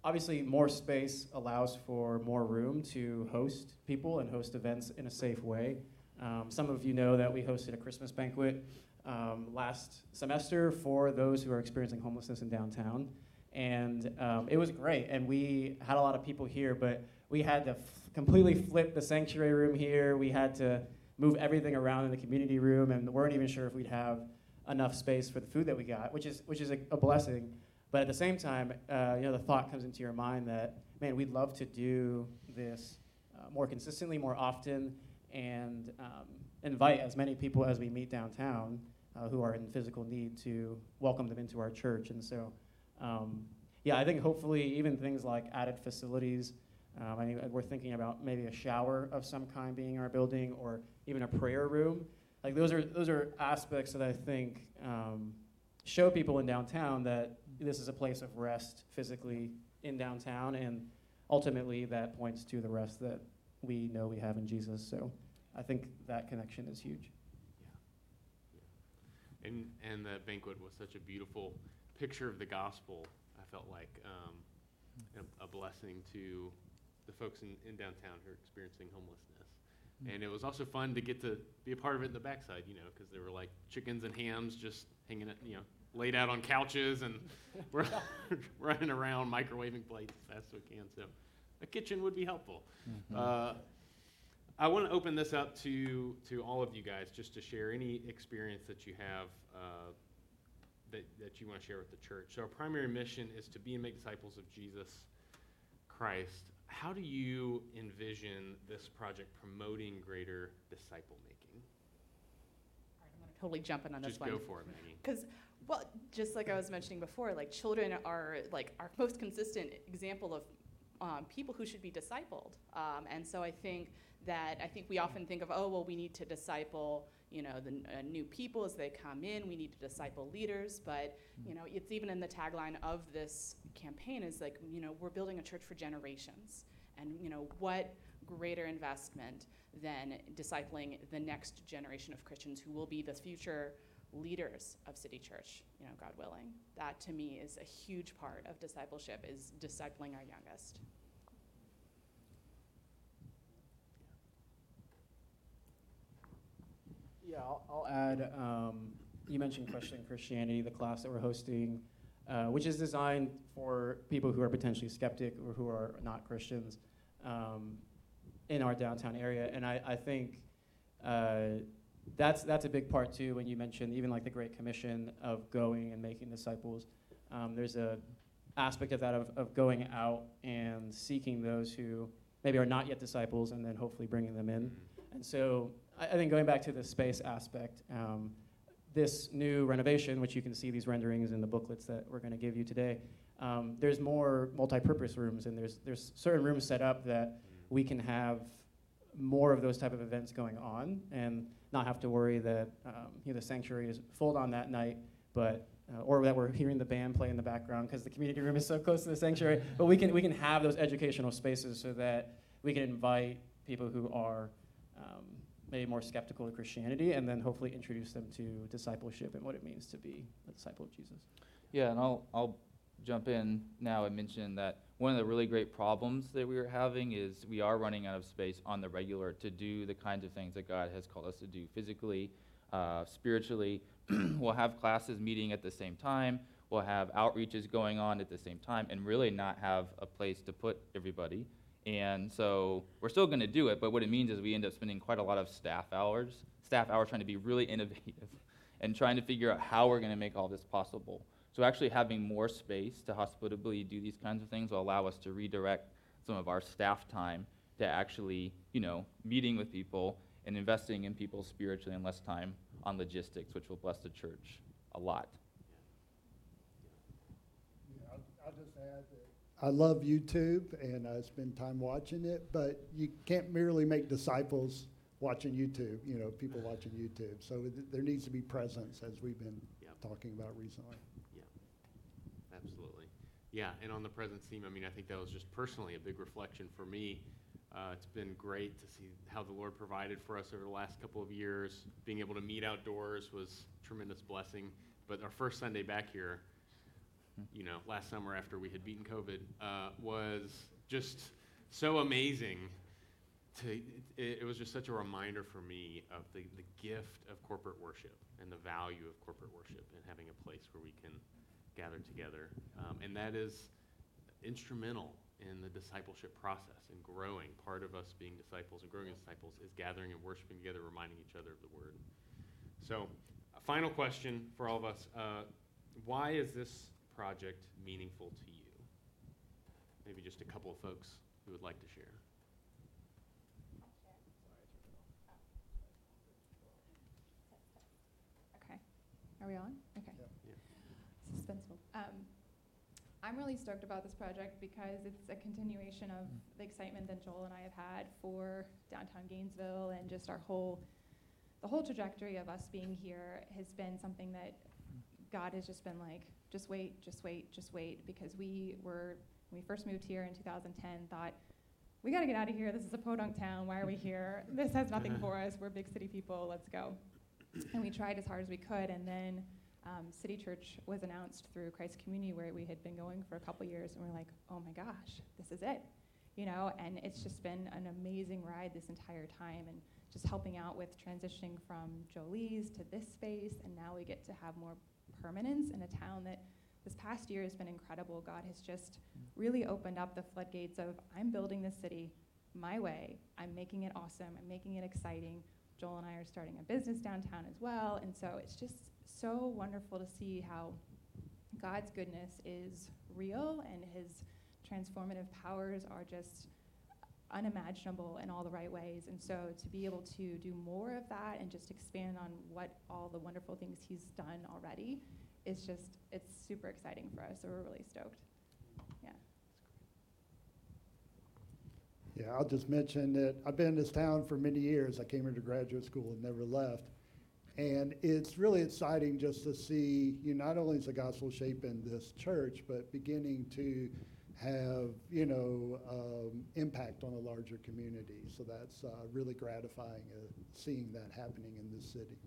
obviously, more space allows for more room to host people and host events in a safe way. Um, some of you know that we hosted a Christmas banquet um, last semester for those who are experiencing homelessness in downtown. And um, it was great. And we had a lot of people here, but we had to f- completely flip the sanctuary room here. We had to move everything around in the community room, and we weren't even sure if we'd have enough space for the food that we got, which is, which is a, a blessing. But at the same time, uh, you know, the thought comes into your mind that, man, we'd love to do this uh, more consistently, more often, and um, invite as many people as we meet downtown uh, who are in physical need to welcome them into our church. And so, um, yeah, I think hopefully even things like added facilities. Um, I mean, we're thinking about maybe a shower of some kind being in our building, or even a prayer room. Like those are those are aspects that I think um, show people in downtown that this is a place of rest physically in downtown, and ultimately that points to the rest that we know we have in Jesus. So I think that connection is huge. And, and the banquet was such a beautiful picture of the gospel. I felt like um, a, a blessing to the folks in, in downtown who are experiencing homelessness. And it was also fun to get to be a part of it in the backside, you know, because there were like chickens and hams just hanging, out, you know, laid out on couches and we're running around microwaving plates as fast as we can. So a kitchen would be helpful. Uh, I want to open this up to, to all of you guys just to share any experience that you have uh, that, that you want to share with the church. So, our primary mission is to be and make disciples of Jesus Christ. How do you envision this project promoting greater disciple making? All right, I'm going to totally jump in on this Just one. go for it, Maggie. Because, well, just like I was mentioning before, like children are like our most consistent example of um, people who should be discipled. Um, and so I think that I think we often think of, oh, well, we need to disciple, you know, the uh, new people as they come in. We need to disciple leaders. But you know, it's even in the tagline of this campaign is like, you know, we're building a church for generations. And you know, what greater investment than discipling the next generation of Christians who will be the future leaders of City Church, you know, God willing. That to me is a huge part of discipleship is discipling our youngest. Yeah, I'll, I'll add. Um, you mentioned questioning Christianity, the class that we're hosting, uh, which is designed for people who are potentially skeptic or who are not Christians um, in our downtown area. And I, I think uh, that's that's a big part too. When you mentioned even like the Great Commission of going and making disciples, um, there's a aspect of that of, of going out and seeking those who maybe are not yet disciples, and then hopefully bringing them in. And so I, I think going back to the space aspect, um, this new renovation, which you can see these renderings in the booklets that we're going to give you today, um, there's more multi-purpose rooms, and there's there's certain rooms set up that we can have more of those type of events going on, and not have to worry that um, you know, the sanctuary is full on that night, but uh, or that we're hearing the band play in the background because the community room is so close to the sanctuary. But we can we can have those educational spaces so that we can invite people who are um, maybe more skeptical of Christianity, and then hopefully introduce them to discipleship and what it means to be a disciple of Jesus. Yeah, and I'll, I'll jump in now and mention that one of the really great problems that we are having is we are running out of space on the regular to do the kinds of things that God has called us to do physically, uh, spiritually. we'll have classes meeting at the same time. We'll have outreaches going on at the same time, and really not have a place to put everybody. And so we're still going to do it, but what it means is we end up spending quite a lot of staff hours, staff hours trying to be really innovative and trying to figure out how we're going to make all this possible. So actually having more space to hospitably do these kinds of things will allow us to redirect some of our staff time to actually, you know, meeting with people and investing in people spiritually and less time on logistics, which will bless the church a lot. Yeah, I'll, I'll just add that I love YouTube and I spend time watching it, but you can't merely make disciples watching YouTube, you know, people watching YouTube. So th- there needs to be presence, as we've been Yep. talking about recently. Yeah, and on the presence theme, I mean, I think that was just personally a big reflection for me. Uh, it's been great to see how the Lord provided for us over the last couple of years. Being able to meet outdoors was tremendous blessing. but our first Sunday back here, you know, last summer after we had beaten COVID, uh, was just so amazing. To it, it was just such a reminder for me of the, the gift of corporate worship and the value of corporate worship and having a place where we can gather together, um, and that is instrumental in the discipleship process and growing. Part of us being disciples and growing as disciples is gathering and worshiping together, reminding each other of the word. So, a final question for all of us: uh, Why is this project meaningful to you? Maybe just a couple of folks who would like to share. Okay. Are we on? Okay. Yep. Yeah. Suspenseful. Um, I'm really stoked about this project because it's a continuation of the excitement that Joel and I have had for downtown Gainesville and just our whole, the whole trajectory of us being here has been something that God has just been like, just wait, just wait, just wait, because we were, when we first moved here in 2010, thought, we gotta get out of here. This is a podunk town. Why are we here? This has nothing for us. We're big city people. Let's go. And we tried as hard as we could, and then um, City Church was announced through Christ Community, where we had been going for a couple years, and we're like, oh my gosh, this is it, you know. And it's just been an amazing ride this entire time, and just helping out with transitioning from Jolie's to this space, and now we get to have more permanence in a town that this past year has been incredible. God has just really opened up the floodgates of I'm building this city my way. I'm making it awesome. I'm making it exciting. Joel and I are starting a business downtown as well, and so it's just so wonderful to see how God's goodness is real and his transformative powers are just unimaginable in all the right ways. And so to be able to do more of that and just expand on what all the wonderful things he's done already is just, it's super exciting for us. So we're really stoked. Yeah. Yeah, I'll just mention that I've been in this town for many years. I came here to graduate school and never left. And it's really exciting just to see, you know, not only is the gospel shaping this church, but beginning to have, you know, um, impact on a larger community. So that's uh, really gratifying uh, seeing that happening in this city.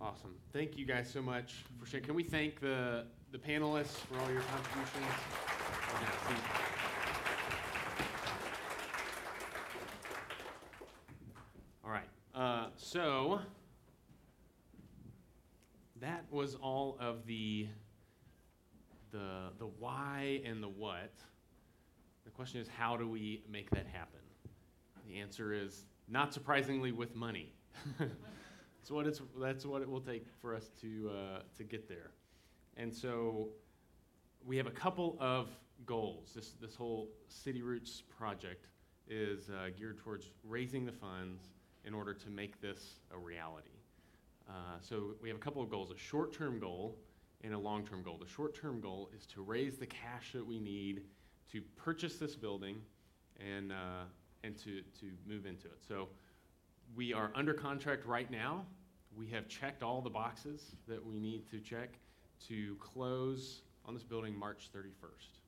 Awesome. Thank you guys so much for sharing. Can we thank the, the panelists for all your contributions? Yeah, please. All right. Uh, so that was all of the the the why and the what. The question is, how do we make that happen? The answer is not surprisingly with money. That's what it's. That's what it will take for us to uh, to get there. And so, we have a couple of goals. This this whole City Roots project is uh, geared towards raising the funds in order to make this a reality. Uh, so we have a couple of goals: a short-term goal and a long-term goal. The short-term goal is to raise the cash that we need to purchase this building and uh, and to to move into it. So we are under contract right now. We have checked all the boxes that we need to check to close on this building March 31st.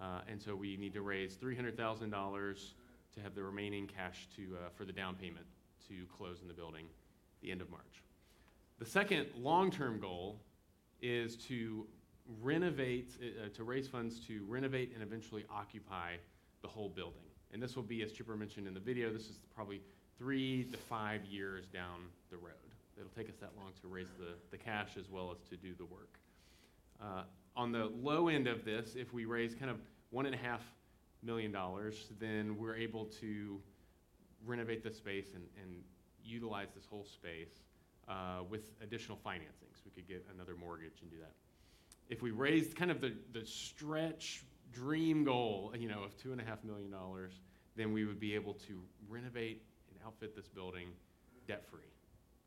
Uh, and so we need to raise $300,000 to have the remaining cash to, uh, for the down payment to close in the building the end of March. The second long-term goal is to renovate, uh, to raise funds to renovate and eventually occupy the whole building. And this will be, as Chipper mentioned in the video, this is probably three to five years down the road. It'll take us that long to raise the, the cash as well as to do the work. Uh, on the low end of this, if we raise kind of one and a half million dollars, then we're able to renovate the space and, and utilize this whole space uh, with additional financings. We could get another mortgage and do that. If we raised kind of the, the stretch dream goal, you know, of two and a half million dollars, then we would be able to renovate and outfit this building debt-free,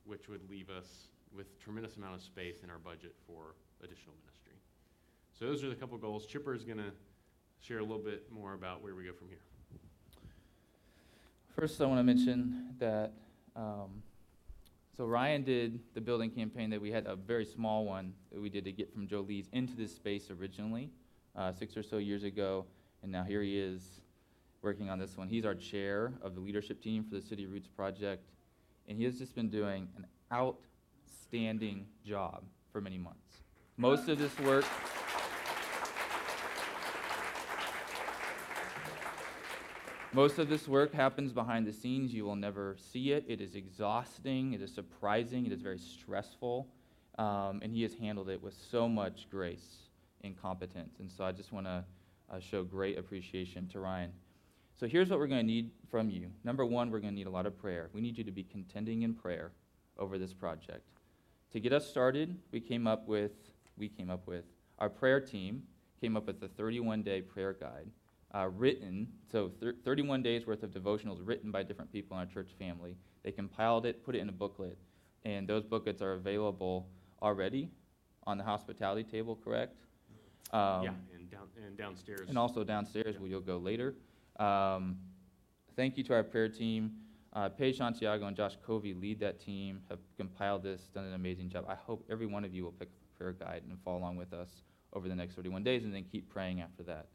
which would leave us with tremendous amount of space in our budget for additional ministry. So those are the couple goals. Chipper is going to share a little bit more about where we go from here. First, I want to mention that, um, so Ryan did the building campaign that we had, a very small one that we did to get from Joe Lee's into this space originally, uh, six or so years ago, and now here he is working on this one. He's our chair of the leadership team for the City Roots Project, and he has just been doing an outstanding job for many months. Most of this work. Most of this work happens behind the scenes. You will never see it. It is exhausting. It is surprising. It is very stressful. Um, and he has handled it with so much grace and competence. And so I just want to uh, show great appreciation to Ryan. So here's what we're going to need from you. Number one, we're going to need a lot of prayer. We need you to be contending in prayer over this project. To get us started, we came up with, we came up with, our prayer team came up with a 31 day prayer guide uh, written, so thir- 31 days worth of devotionals written by different people in our church family. They compiled it, put it in a booklet, and those booklets are available already on the hospitality table, correct? Um, yeah, and, down, and downstairs. and also downstairs where you'll go later. Um, thank you to our prayer team. Uh, Paige Santiago and Josh Covey lead that team, have compiled this, done an amazing job. I hope every one of you will pick up a prayer guide and follow along with us over the next 31 days and then keep praying after that.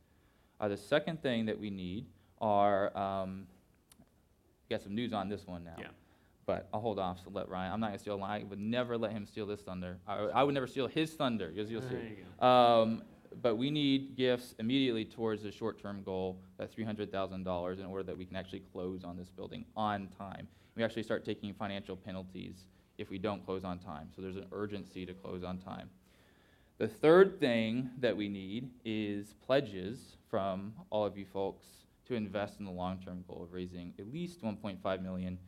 Uh, the second thing that we need are, um, got some news on this one now. Yeah. But I'll hold off to let Ryan. I'm not gonna steal. I would never let him steal this thunder. I, I would never steal his thunder. As you'll see. There you go. Um, but we need gifts immediately towards the short-term goal, that three hundred thousand dollars, in order that we can actually close on this building on time. We actually start taking financial penalties if we don't close on time. So there's an urgency to close on time. The third thing that we need is pledges from all of you folks to invest in the long-term goal of raising at least 1.5 million,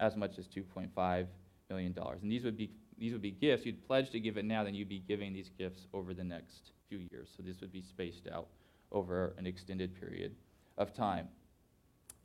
as much as 2.5 million dollars. And these would be these would be gifts. You'd pledge to give it now, then you'd be giving these gifts over the next few years. So this would be spaced out over an extended period of time.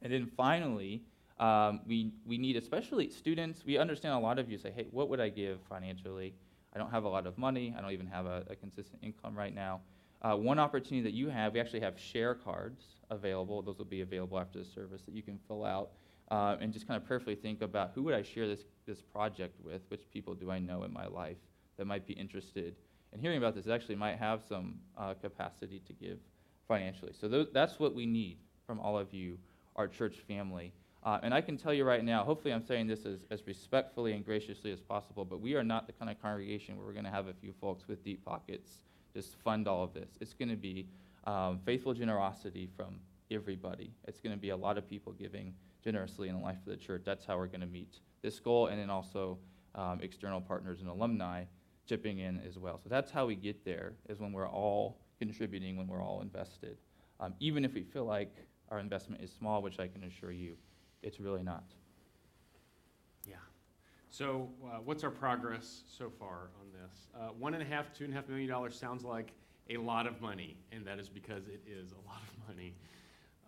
And then finally, um, we, we need, especially students, we understand a lot of you say, hey, what would I give financially? I don't have a lot of money. I don't even have a, a consistent income right now. Uh, one opportunity that you have, we actually have share cards available. Those will be available after the service that you can fill out uh, and just kind of prayerfully think about who would I share this, this project with? Which people do I know in my life that might be interested in hearing about this? Actually, might have some uh, capacity to give financially. So th- that's what we need from all of you, our church family. Uh, and I can tell you right now, hopefully I'm saying this as, as respectfully and graciously as possible, but we are not the kind of congregation where we're going to have a few folks with deep pockets just fund all of this. It's going to be um, faithful generosity from everybody. It's going to be a lot of people giving generously in the life of the church. That's how we're going to meet this goal, and then also um, external partners and alumni chipping in as well. So that's how we get there, is when we're all contributing, when we're all invested. Um, even if we feel like our investment is small, which I can assure you, it's really not. Yeah. So, uh, what's our progress so far on this? Uh, one and a half, two and a half million dollars sounds like a lot of money, and that is because it is a lot of money.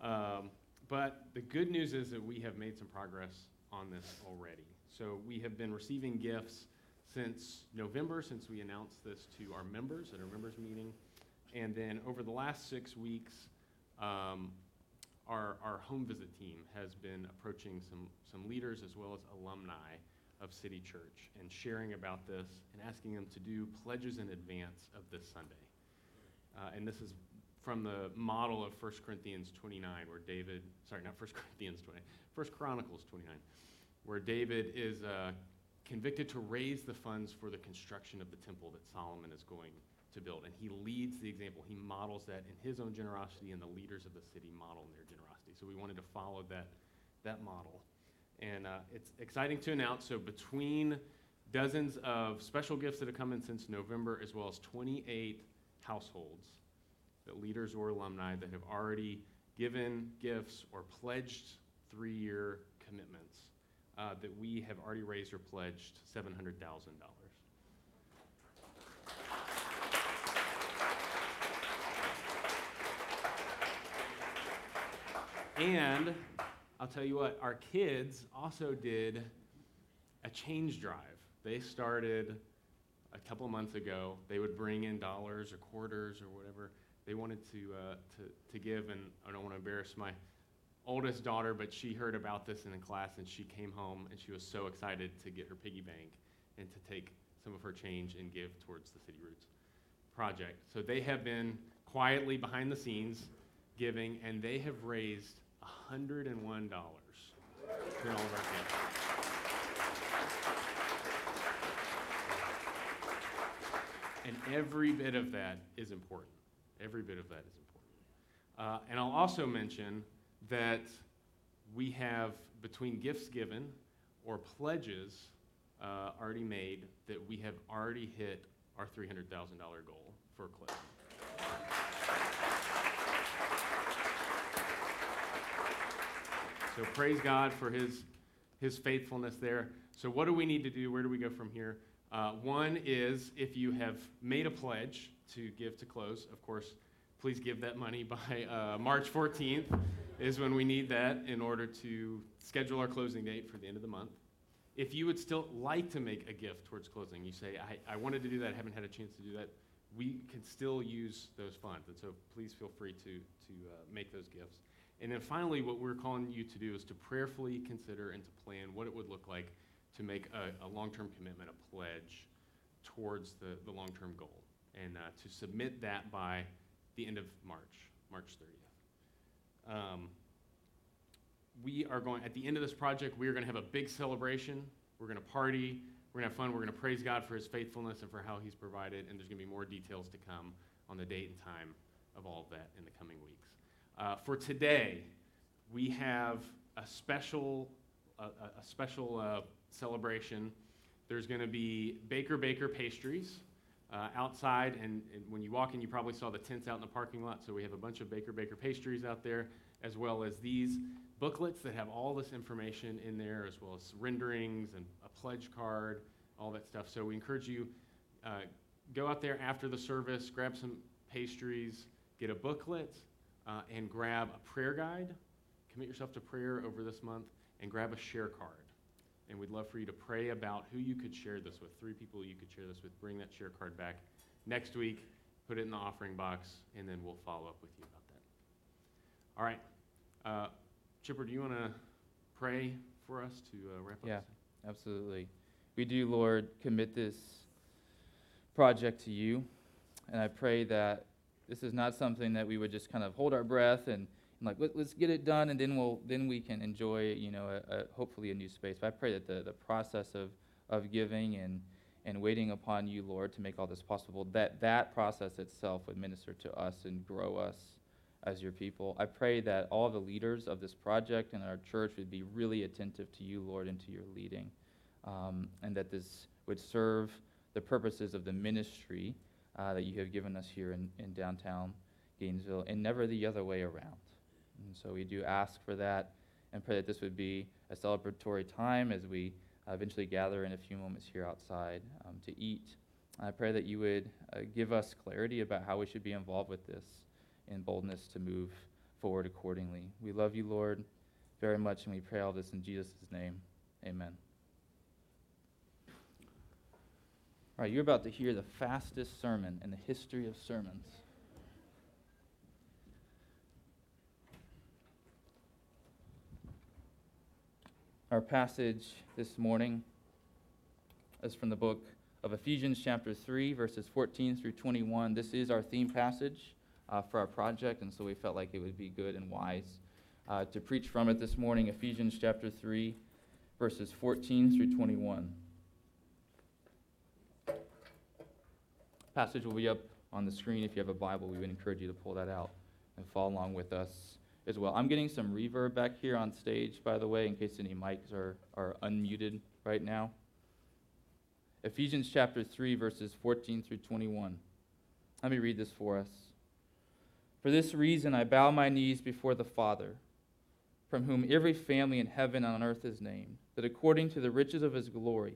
Um, but the good news is that we have made some progress on this already. So, we have been receiving gifts since November, since we announced this to our members at our members meeting. And then over the last six weeks, um, our, our home visit team has been approaching some, some leaders as well as alumni of City Church and sharing about this and asking them to do pledges in advance of this Sunday. Uh, and this is from the model of 1 Corinthians 29, where David, sorry, not 1 Corinthians 20, 1 Chronicles 29, where David is uh, convicted to raise the funds for the construction of the temple that Solomon is going to build. And he leads the example. He models that in his own generosity, and the leaders of the city model in their generosity. So we wanted to follow that, that model. And uh, it's exciting to announce. So between dozens of special gifts that have come in since November, as well as 28 households, that leaders or alumni that have already given gifts or pledged three-year commitments, uh, that we have already raised or pledged $700,000. And I'll tell you what, our kids also did a change drive. They started a couple months ago. They would bring in dollars or quarters or whatever they wanted to, uh, to, to give. And I don't want to embarrass my oldest daughter, but she heard about this in the class and she came home and she was so excited to get her piggy bank and to take some of her change and give towards the City Roots project. So they have been quietly behind the scenes giving, and they have raised $101 for all of our kids. And every bit of that is important. Every bit of that is important. Uh, and I'll also mention that we have, between gifts given or pledges uh, already made, that we have already hit our $300,000 goal for Cliff. So praise God for his, his faithfulness there. So, what do we need to do? Where do we go from here? Uh, one is if you have made a pledge to give to close, of course, please give that money by uh, March 14th, is when we need that in order to schedule our closing date for the end of the month. If you would still like to make a gift towards closing, you say, I, I wanted to do that, I haven't had a chance to do that, we can still use those funds. And so please feel free to, to uh, make those gifts. And then finally, what we're calling you to do is to prayerfully consider and to plan what it would look like to make a, a long-term commitment, a pledge towards the, the long-term goal, and uh, to submit that by the end of March, March 30th. Um, we are going, at the end of this project, we are going to have a big celebration. We're going to party. We're going to have fun. We're going to praise God for his faithfulness and for how he's provided. And there's going to be more details to come on the date and time of all of that in the coming weeks. Uh, for today, we have a special, a, a special uh, celebration. There's going to be Baker Baker pastries uh, outside, and, and, when you walk in, you probably saw the tents out in the parking lot. So we have a bunch of Baker Baker pastries out there, as well as these booklets that have all this information in there, as well as renderings and a pledge card, all that stuff. So we encourage you uh, go out there after the service, grab some pastries, get a booklet, uh, and grab a prayer guide. Commit yourself to prayer over this month, and grab a share card. And we'd love for you to pray about who you could share this with. Three people you could share this with. Bring that share card back next week. Put it in the offering box, and then we'll follow up with you about that. All right. Uh, Chipper, do you want to pray for us to uh, wrap up? Yeah, absolutely. We do, Lord, commit this project to you. And I pray that this is not something that we would just kind of hold our breath and, and like, Let, us get it done, and then, we'll, then we can enjoy, you know, a, a, hopefully a new space. But I pray that the, the process of, of giving and, and waiting upon you, Lord, to make all this possible, that that process itself would minister to us and grow us as your people. I pray that all the leaders of this project and our church would be really attentive to you, Lord, and to your leading, um, and that this would serve the purposes of the ministry uh, that you have given us here in, in downtown Gainesville, and never the other way around. And so we do ask for that and pray that this would be a celebratory time as we uh, eventually gather in a few moments here outside um, to eat. I pray that you would uh, give us clarity about how we should be involved with this and boldness to move forward accordingly. We love you, Lord, very much, and we pray all this in Jesus' name. Amen. All right, you're about to hear the fastest sermon in the history of sermons. Our passage this morning is from the book of Ephesians, chapter 3, verses 14 through 21. This is our theme passage uh, for our project, and so we felt like it would be good and wise uh, to preach from it this morning. Ephesians chapter 3, verses 14 through 21. Passage will be up on the screen. If you have a Bible, we would encourage you to pull that out and follow along with us as well. I'm getting some reverb back here on stage, by the way, in case any mics are, are unmuted right now. Ephesians chapter 3, verses 14 through 21. Let me read this for us. For this reason, I bow my knees before the Father, from whom every family in heaven and on earth is named, that according to the riches of his glory,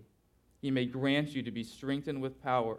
he may grant you to be strengthened with power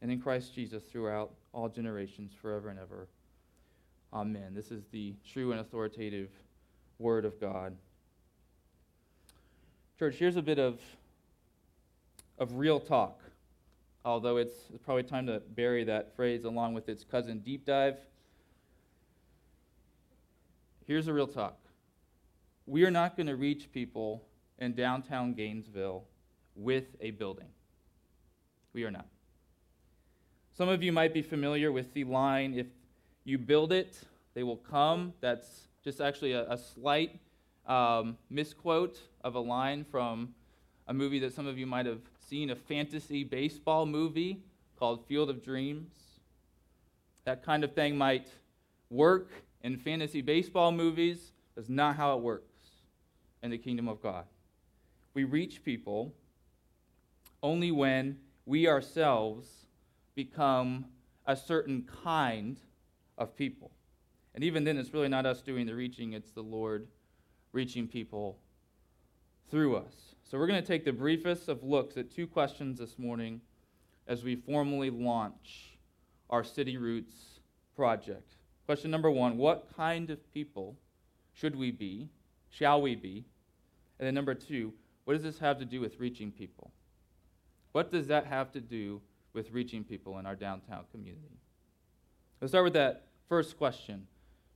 and in Christ Jesus throughout all generations, forever and ever. Amen. This is the true and authoritative Word of God. Church, here's a bit of, of real talk. although it's probably time to bury that phrase along with its cousin deep dive. Here's a real talk. We are not going to reach people in downtown Gainesville with a building. We are not. Some of you might be familiar with the line if you build it, they will come. That's just actually a, a slight um, misquote of a line from a movie that some of you might have seen, a fantasy baseball movie called Field of Dreams. That kind of thing might work in fantasy baseball movies. That's not how it works in the kingdom of God. We reach people only when we ourselves become a certain kind of people. And even then, it's really not us doing the reaching, it's the Lord reaching people through us. So, we're going to take the briefest of looks at two questions this morning as we formally launch our City Roots project. Question number one What kind of people should we be? Shall we be? And then number two, what does this have to do with reaching people? What does that have to do with reaching people in our downtown community? Let's start with that first question.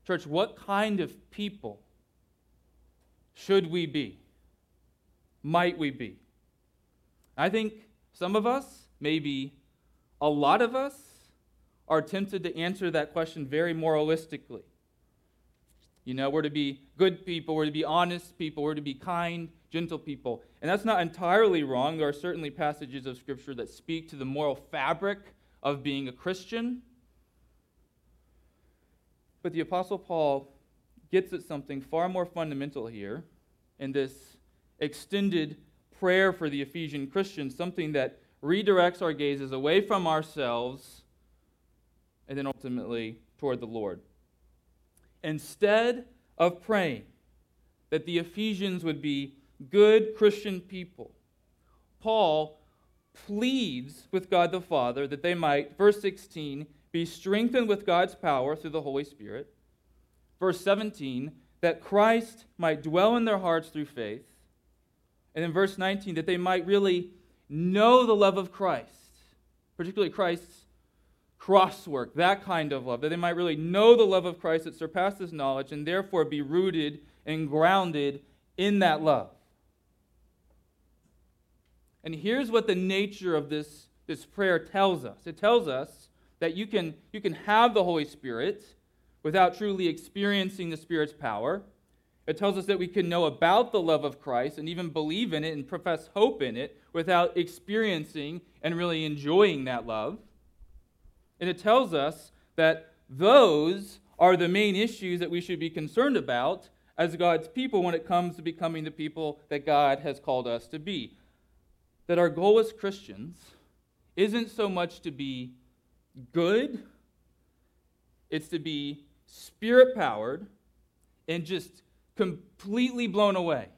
Church, what kind of people should we be? Might we be? I think some of us, maybe a lot of us, are tempted to answer that question very moralistically. You know, we're to be good people, we're to be honest people, we're to be kind, gentle people. And that's not entirely wrong. There are certainly passages of Scripture that speak to the moral fabric of being a Christian. But the Apostle Paul gets at something far more fundamental here in this extended prayer for the Ephesian Christians, something that redirects our gazes away from ourselves and then ultimately toward the Lord. Instead of praying that the Ephesians would be good Christian people, Paul pleads with God the Father that they might, verse 16, be strengthened with God's power through the Holy Spirit. Verse 17, that Christ might dwell in their hearts through faith. And in verse 19, that they might really know the love of Christ, particularly Christ's crosswork, that kind of love, that they might really know the love of Christ that surpasses knowledge and therefore be rooted and grounded in that love. And here's what the nature of this, this prayer tells us it tells us that you can, you can have the Holy Spirit without truly experiencing the Spirit's power. It tells us that we can know about the love of Christ and even believe in it and profess hope in it without experiencing and really enjoying that love. And it tells us that those are the main issues that we should be concerned about as God's people when it comes to becoming the people that God has called us to be. That our goal as Christians isn't so much to be good, it's to be spirit powered and just completely blown away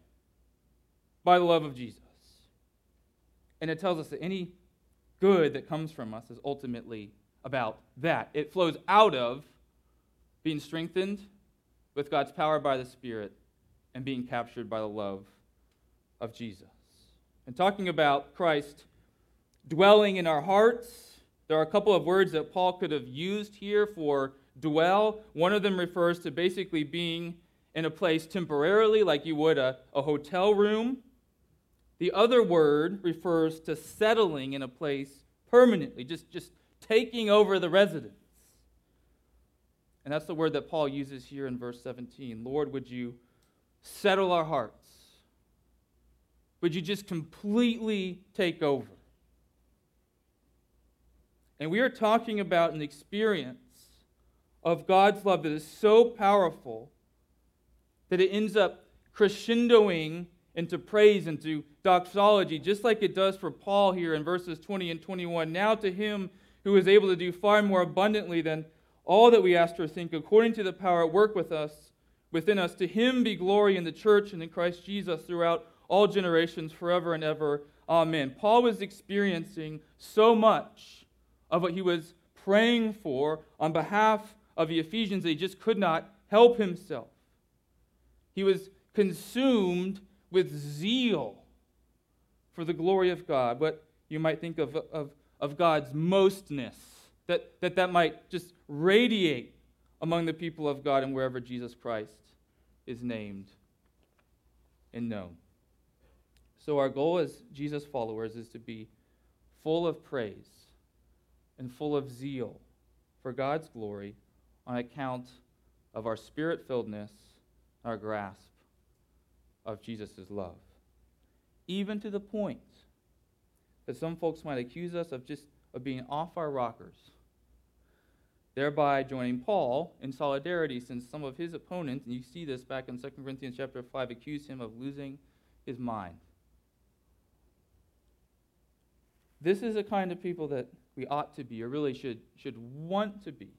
by the love of Jesus. And it tells us that any good that comes from us is ultimately about that. It flows out of being strengthened with God's power by the Spirit and being captured by the love of Jesus. And talking about Christ dwelling in our hearts there are a couple of words that Paul could have used here for dwell. One of them refers to basically being in a place temporarily, like you would a, a hotel room. The other word refers to settling in a place permanently, just, just taking over the residence. And that's the word that Paul uses here in verse 17. Lord, would you settle our hearts? Would you just completely take over? And we are talking about an experience of God's love that is so powerful that it ends up crescendoing into praise, into doxology, just like it does for Paul here in verses 20 and 21. Now to him who is able to do far more abundantly than all that we ask or think, according to the power at work with us, within us, to him be glory in the church and in Christ Jesus throughout all generations, forever and ever. Amen. Paul was experiencing so much of what he was praying for on behalf of the Ephesians that he just could not help himself. He was consumed with zeal for the glory of God, what you might think of, of, of God's mostness, that, that that might just radiate among the people of God and wherever Jesus Christ is named and known. So, our goal as Jesus followers is to be full of praise and full of zeal for God's glory on account of our spirit filledness, our grasp of Jesus' love. Even to the point that some folks might accuse us of just of being off our rockers, thereby joining Paul in solidarity since some of his opponents, and you see this back in 2 Corinthians chapter 5, accused him of losing his mind. This is the kind of people that we ought to be, or really should, should want to be.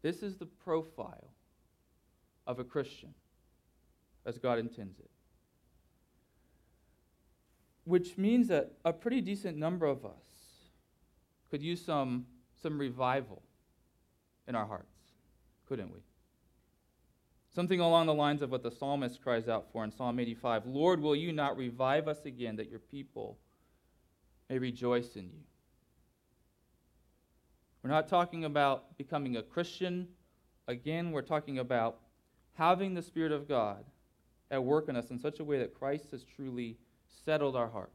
This is the profile of a Christian as God intends it. Which means that a pretty decent number of us could use some, some revival in our hearts, couldn't we? Something along the lines of what the psalmist cries out for in Psalm 85 Lord, will you not revive us again that your people may rejoice in you? We're not talking about becoming a Christian. Again, we're talking about having the Spirit of God at work in us in such a way that Christ has truly settled our hearts,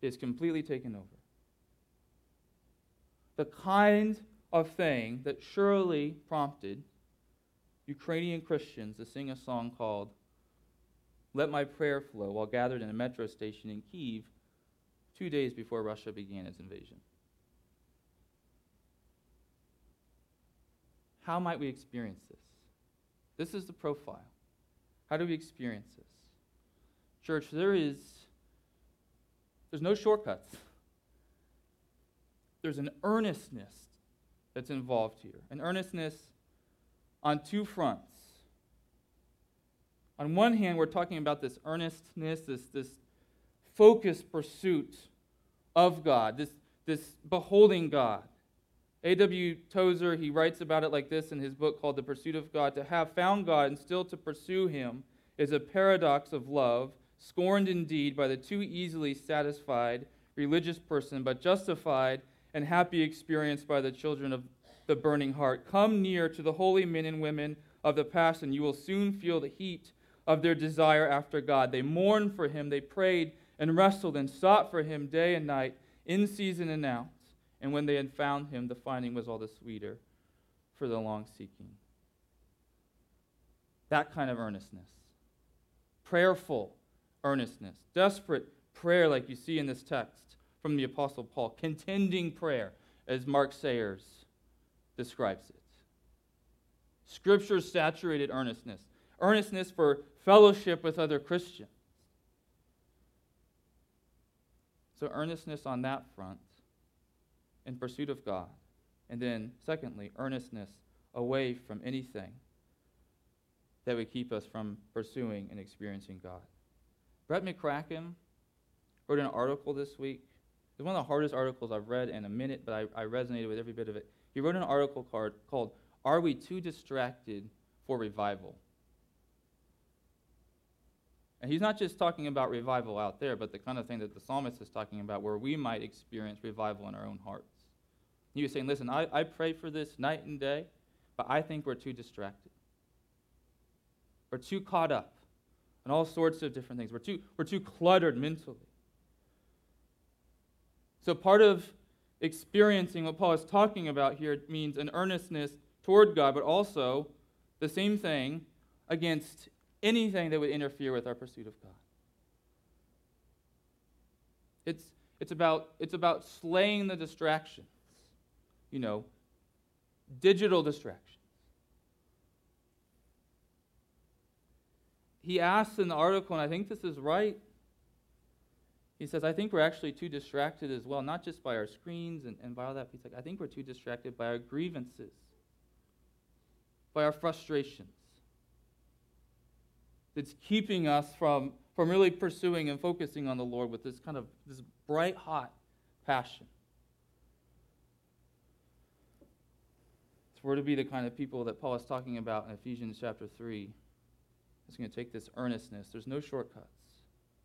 is completely taken over. The kind of thing that surely prompted Ukrainian Christians to sing a song called Let My Prayer Flow while gathered in a metro station in Kiev two days before Russia began its invasion. How might we experience this? This is the profile. How do we experience this? Church, there is there's no shortcuts. There's an earnestness that's involved here. An earnestness on two fronts. On one hand, we're talking about this earnestness, this, this focused pursuit of God, this, this beholding God. A.W. Tozer, he writes about it like this in his book called The Pursuit of God. To have found God and still to pursue him is a paradox of love, scorned indeed by the too easily satisfied religious person, but justified and happy experience by the children of the burning heart. Come near to the holy men and women of the past, and you will soon feel the heat of their desire after God. They mourned for him, they prayed and wrestled and sought for him day and night, in season and out. And when they had found him, the finding was all the sweeter for the long seeking. That kind of earnestness. Prayerful earnestness. Desperate prayer, like you see in this text from the Apostle Paul. Contending prayer, as Mark Sayers describes it. Scripture saturated earnestness. Earnestness for fellowship with other Christians. So, earnestness on that front in pursuit of God. And then, secondly, earnestness away from anything that would keep us from pursuing and experiencing God. Brett McCracken wrote an article this week. It's one of the hardest articles I've read in a minute, but I, I resonated with every bit of it. He wrote an article called, called Are We Too Distracted for Revival? And he's not just talking about revival out there, but the kind of thing that the psalmist is talking about where we might experience revival in our own hearts. He was saying, listen, I, I pray for this night and day, but I think we're too distracted. We're too caught up in all sorts of different things. We're too, we're too cluttered mentally. So part of experiencing what Paul is talking about here means an earnestness toward God, but also the same thing against anything that would interfere with our pursuit of God. It's, it's, about, it's about slaying the distractions, you know, digital distractions. He asks in the article, and I think this is right. He says, I think we're actually too distracted as well, not just by our screens and, and by all that. He's like, I think we're too distracted by our grievances, by our frustrations that's keeping us from, from really pursuing and focusing on the Lord with this kind of this bright, hot passion. So we're to be the kind of people that Paul is talking about in Ephesians chapter 3. It's going to take this earnestness. There's no shortcuts.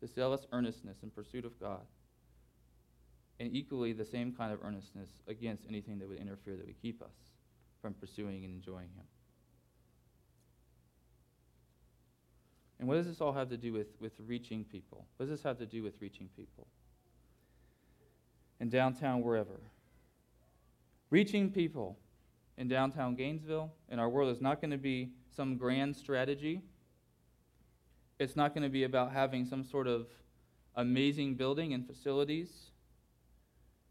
This zealous earnestness in pursuit of God. and equally the same kind of earnestness against anything that would interfere that would keep us from pursuing and enjoying Him. And what does this all have to do with, with reaching people? What does this have to do with reaching people? In downtown, wherever. Reaching people in downtown Gainesville in our world is not going to be some grand strategy. It's not going to be about having some sort of amazing building and facilities.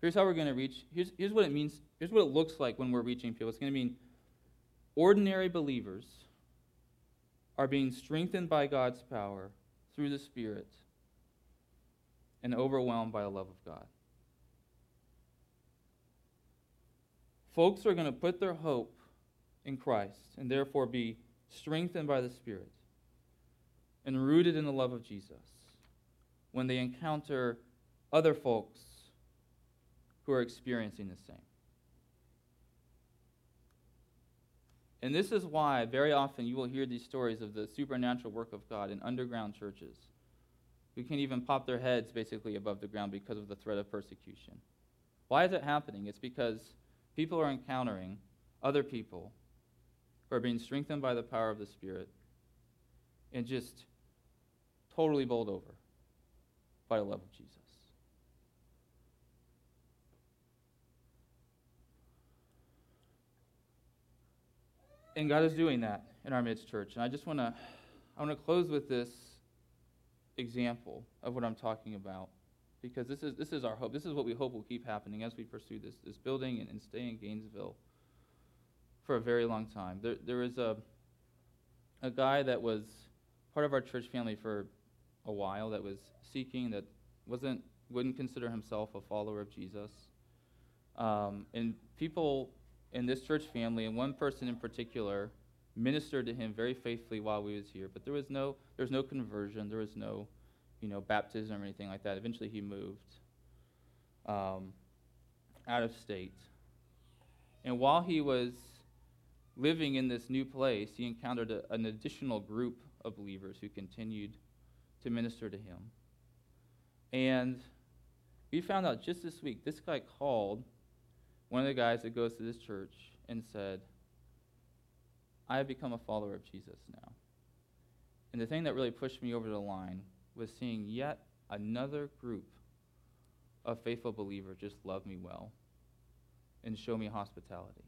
Here's how we're going to reach. Here's, here's what it means. Here's what it looks like when we're reaching people. It's going to mean ordinary believers are being strengthened by God's power through the Spirit and overwhelmed by the love of God. Folks are going to put their hope in Christ and therefore be strengthened by the Spirit and rooted in the love of Jesus when they encounter other folks who are experiencing the same. And this is why very often you will hear these stories of the supernatural work of God in underground churches who can't even pop their heads basically above the ground because of the threat of persecution. Why is it happening? It's because people are encountering other people who are being strengthened by the power of the Spirit and just totally bowled over by the love of Jesus. And God is doing that in our midst, church. And I just want to I want to close with this example of what I'm talking about because this is this is our hope. This is what we hope will keep happening as we pursue this this building and, and stay in Gainesville for a very long time. There there is a a guy that was part of our church family for a while that was seeking that wasn't wouldn't consider himself a follower of Jesus. Um, and people in this church family, and one person in particular, ministered to him very faithfully while we was here. But there was no there was no conversion. There was no, you know, baptism or anything like that. Eventually, he moved um, out of state. And while he was living in this new place, he encountered a, an additional group of believers who continued to minister to him. And we found out just this week, this guy called one of the guys that goes to this church and said, I have become a follower of Jesus now. And the thing that really pushed me over the line was seeing yet another group of faithful believers just love me well and show me hospitality.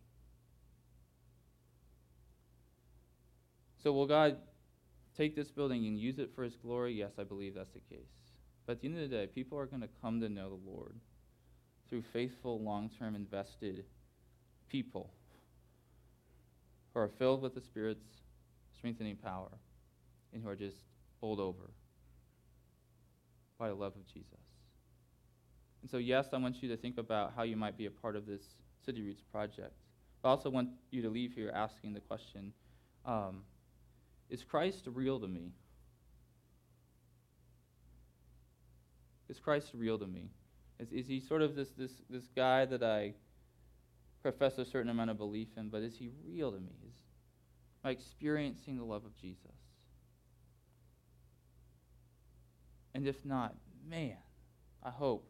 So, will God take this building and use it for His glory? Yes, I believe that's the case. But at the end of the day, people are going to come to know the Lord through faithful, long term, invested people who are filled with the Spirit's strengthening power and who are just bowled over by the love of Jesus. And so, yes, I want you to think about how you might be a part of this City Roots project. But I also want you to leave here asking the question um, Is Christ real to me? Is Christ real to me? Is, is he sort of this, this, this guy that I profess a certain amount of belief in, but is he real to me? Is, am I experiencing the love of Jesus? And if not, man, I hope.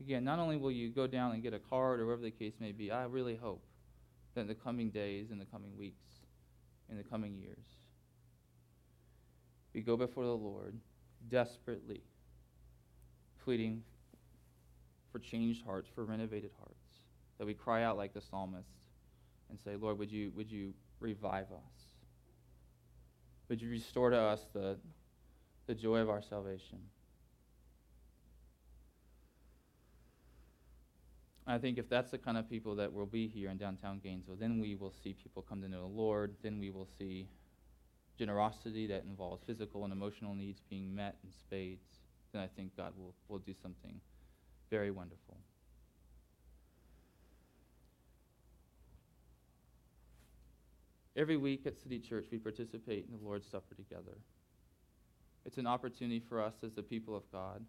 Again, not only will you go down and get a card or whatever the case may be, I really hope that in the coming days, in the coming weeks, in the coming years, we go before the Lord desperately pleading for changed hearts, for renovated hearts. That we cry out like the psalmist and say, Lord, would you, would you revive us? Would you restore to us the, the joy of our salvation? I think if that's the kind of people that will be here in downtown Gainesville, then we will see people come to know the Lord. Then we will see generosity that involves physical and emotional needs being met in spades. Then I think God will, will do something very wonderful. Every week at City Church, we participate in the Lord's Supper together. It's an opportunity for us as the people of God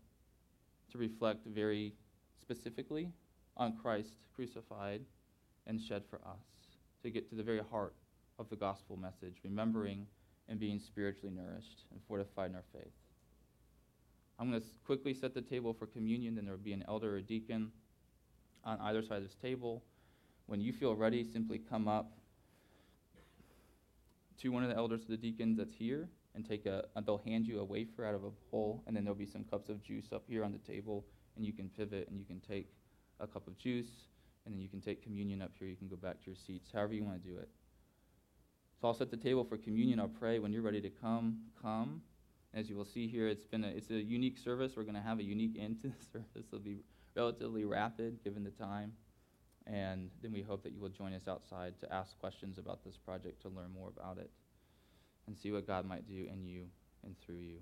to reflect very specifically on Christ crucified and shed for us, to get to the very heart of the gospel message, remembering and being spiritually nourished and fortified in our faith. I'm going to quickly set the table for communion, then there will be an elder or deacon on either side of this table. When you feel ready, simply come up to one of the elders or the deacons that's here and take a, they'll hand you a wafer out of a bowl, and then there'll be some cups of juice up here on the table, and you can pivot and you can take a cup of juice, and then you can take communion up here. You can go back to your seats, however you want to do it. So I'll set the table for communion. I'll pray. When you're ready to come, come. As you will see here, it's been a, it's a unique service. We're going to have a unique end to the service. It'll be relatively rapid given the time. And then we hope that you will join us outside to ask questions about this project, to learn more about it, and see what God might do in you and through you.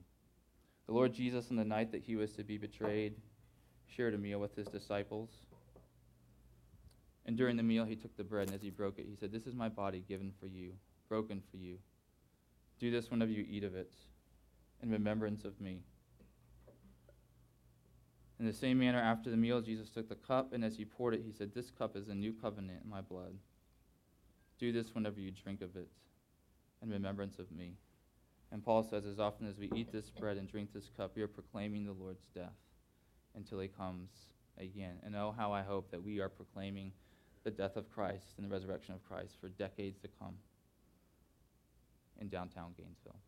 The Lord Jesus, on the night that he was to be betrayed, shared a meal with his disciples. And during the meal, he took the bread, and as he broke it, he said, This is my body given for you, broken for you. Do this whenever you eat of it, in remembrance of me. In the same manner, after the meal, Jesus took the cup, and as he poured it, he said, This cup is a new covenant in my blood. Do this whenever you drink of it, in remembrance of me. And Paul says, As often as we eat this bread and drink this cup, we are proclaiming the Lord's death until he comes again. And oh, how I hope that we are proclaiming the death of Christ and the resurrection of Christ for decades to come in downtown Gainesville.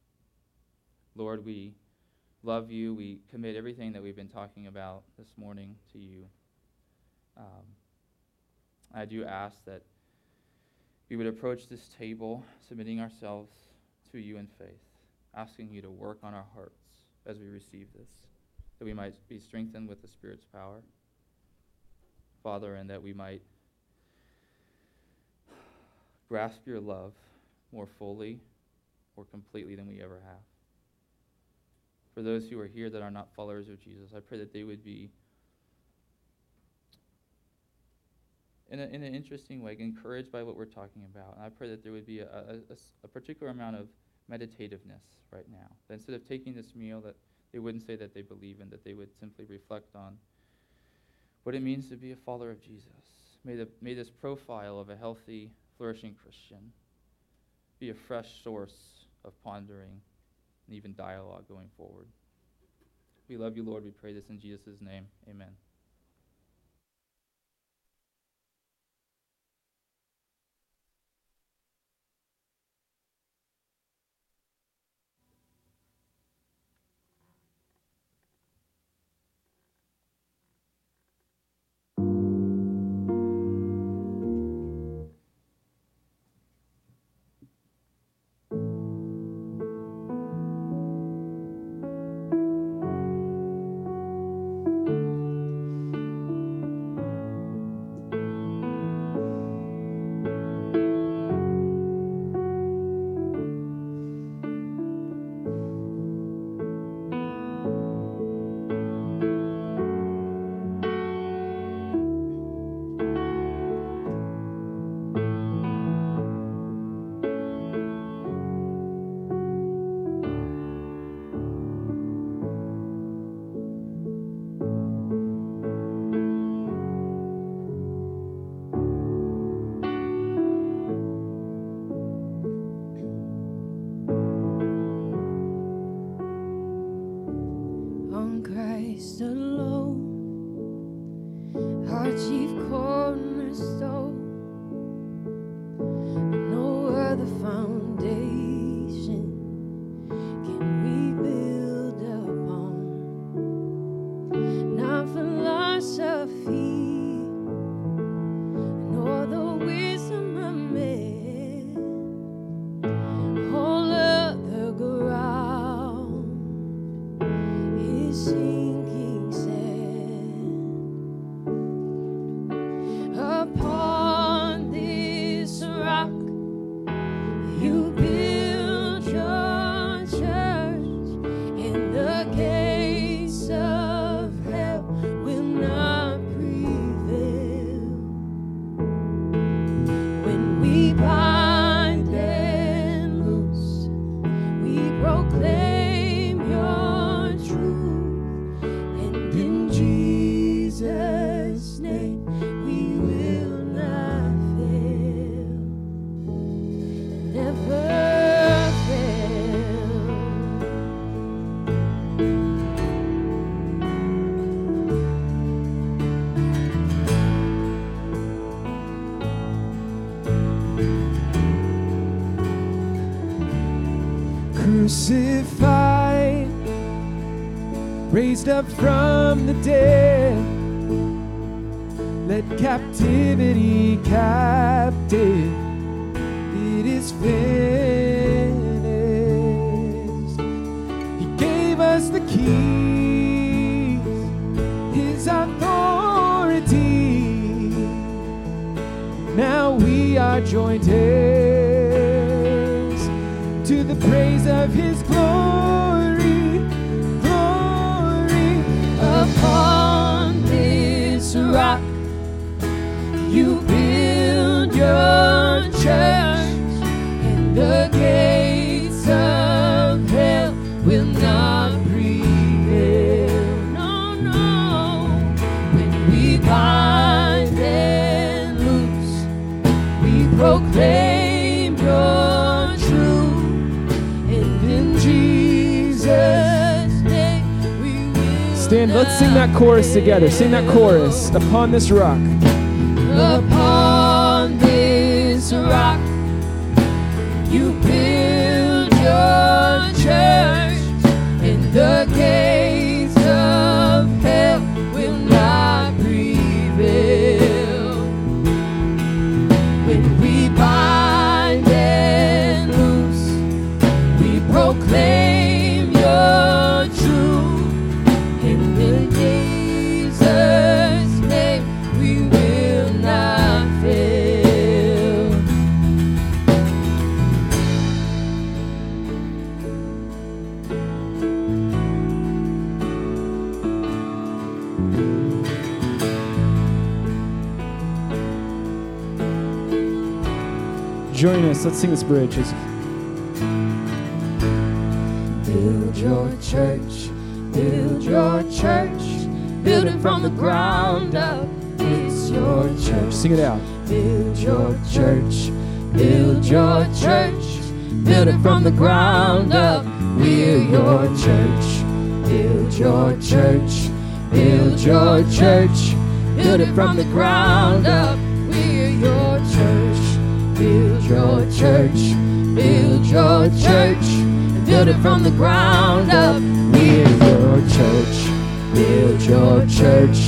Lord, we love you. We commit everything that we've been talking about this morning to you. Um, I do ask that we would approach this table submitting ourselves to you in faith, asking you to work on our hearts as we receive this, that we might be strengthened with the Spirit's power. Father, and that we might grasp your love more fully or completely than we ever have for those who are here that are not followers of Jesus. I pray that they would be, in, a, in an interesting way, encouraged by what we're talking about. And I pray that there would be a, a, a particular amount of meditativeness right now. That instead of taking this meal, that they wouldn't say that they believe in, that they would simply reflect on what it means to be a follower of Jesus. May, the, may this profile of a healthy, flourishing Christian be a fresh source of pondering and even dialogue going forward. We love you, Lord. We pray this in Jesus' name. Amen. Crucified, raised up from the dead. Let captivity captive. It is finished. He gave us the keys, His authority. Now we are joint let's sing that chorus together. Sing that chorus. Upon this rock. Join us. Let's sing this bridge. Build your church, build your church, build it from the ground up. It's your church. Sing it out. Build your church, build your church, build it from the ground up. We're your church. Build your church, build your church, build it from the ground up. We're your church. Build your church, build your church, build it from the ground up. We're your church. Build your church,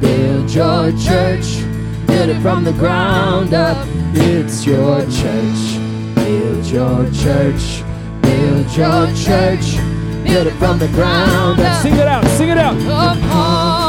build your church, build it from the ground up. It's your church. Build your church, build your church, build it from the ground up. Sing it out. Sing it out. Upon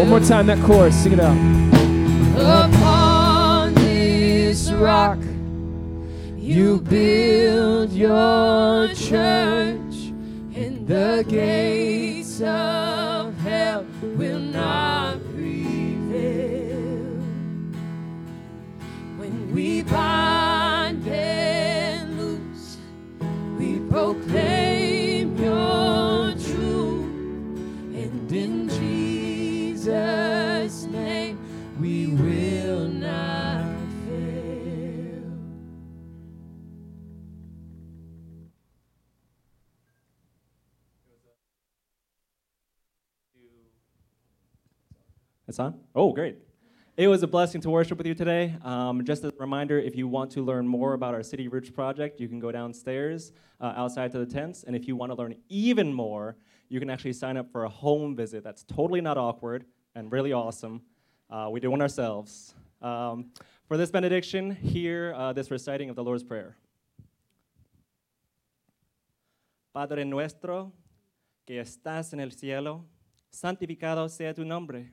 One more time, that chorus. Sing it out. You build your church, and the gates of hell will not prevail. When we bind Oh, great. It was a blessing to worship with you today. Um, just a reminder, if you want to learn more about our City Roots project, you can go downstairs uh, outside to the tents. And if you want to learn even more, you can actually sign up for a home visit. That's totally not awkward and really awesome. Uh, we do one ourselves. Um, for this benediction, hear uh, this reciting of the Lord's Prayer. Padre nuestro que estás en el cielo, santificado sea tu nombre.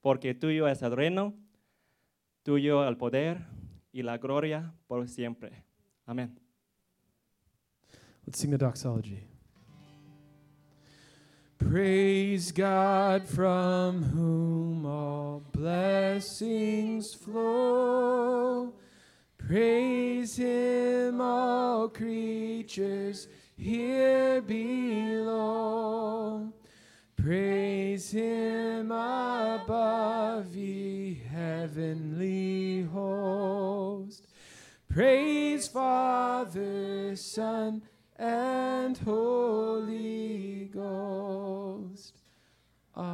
porque tuyo es el reino, tuyo el poder y la gloria por siempre. Amén. Let's sing the doxology. Praise God from whom all blessings flow. Praise Him, all creatures here below. Praise Him above, ye heavenly host. Praise Father, Son, and Holy Ghost. Amen.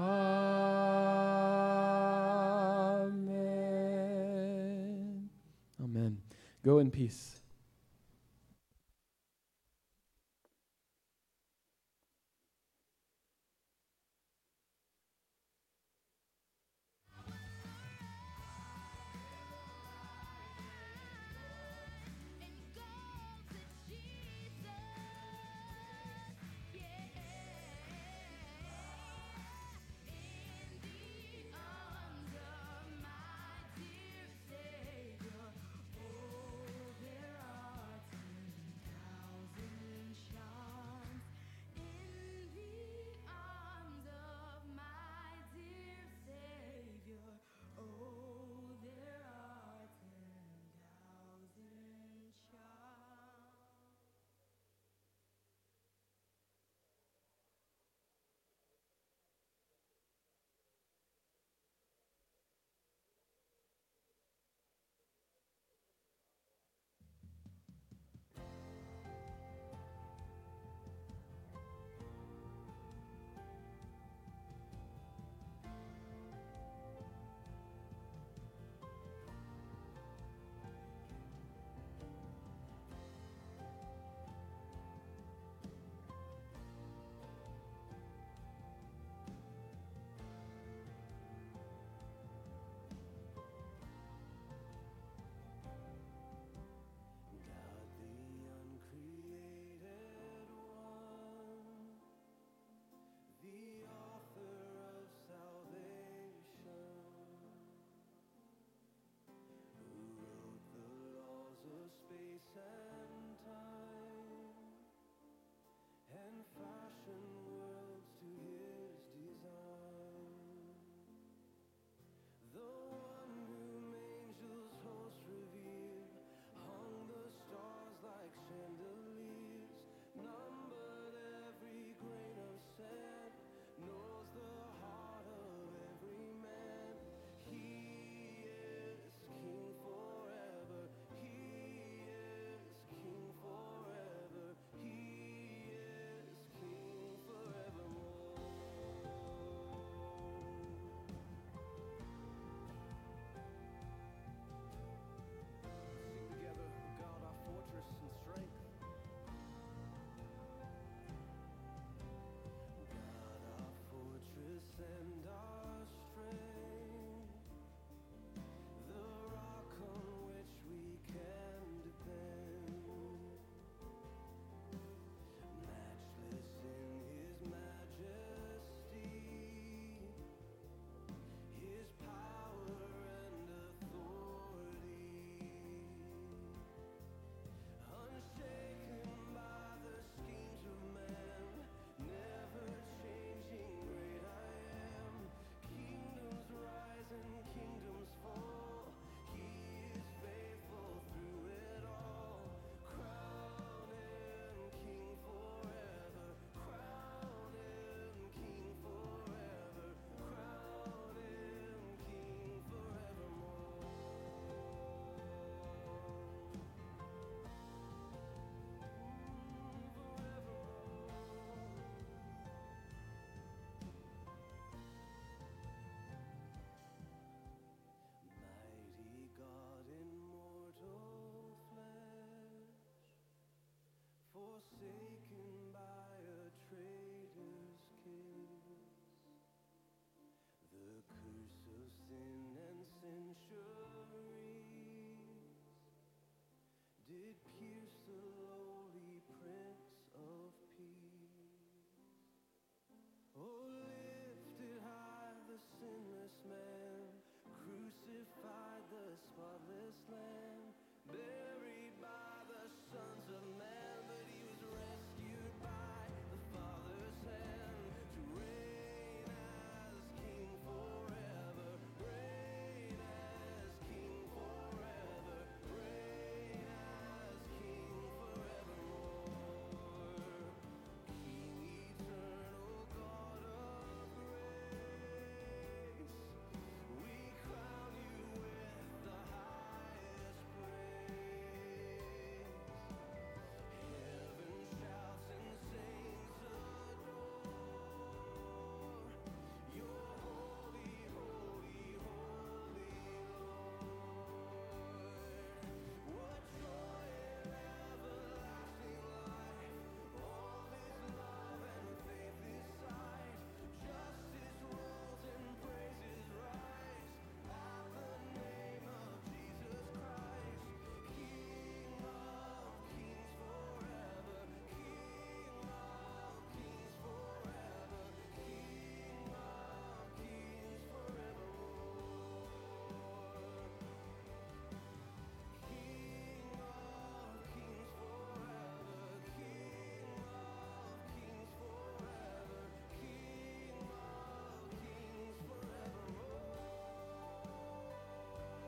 Amen. Go in peace.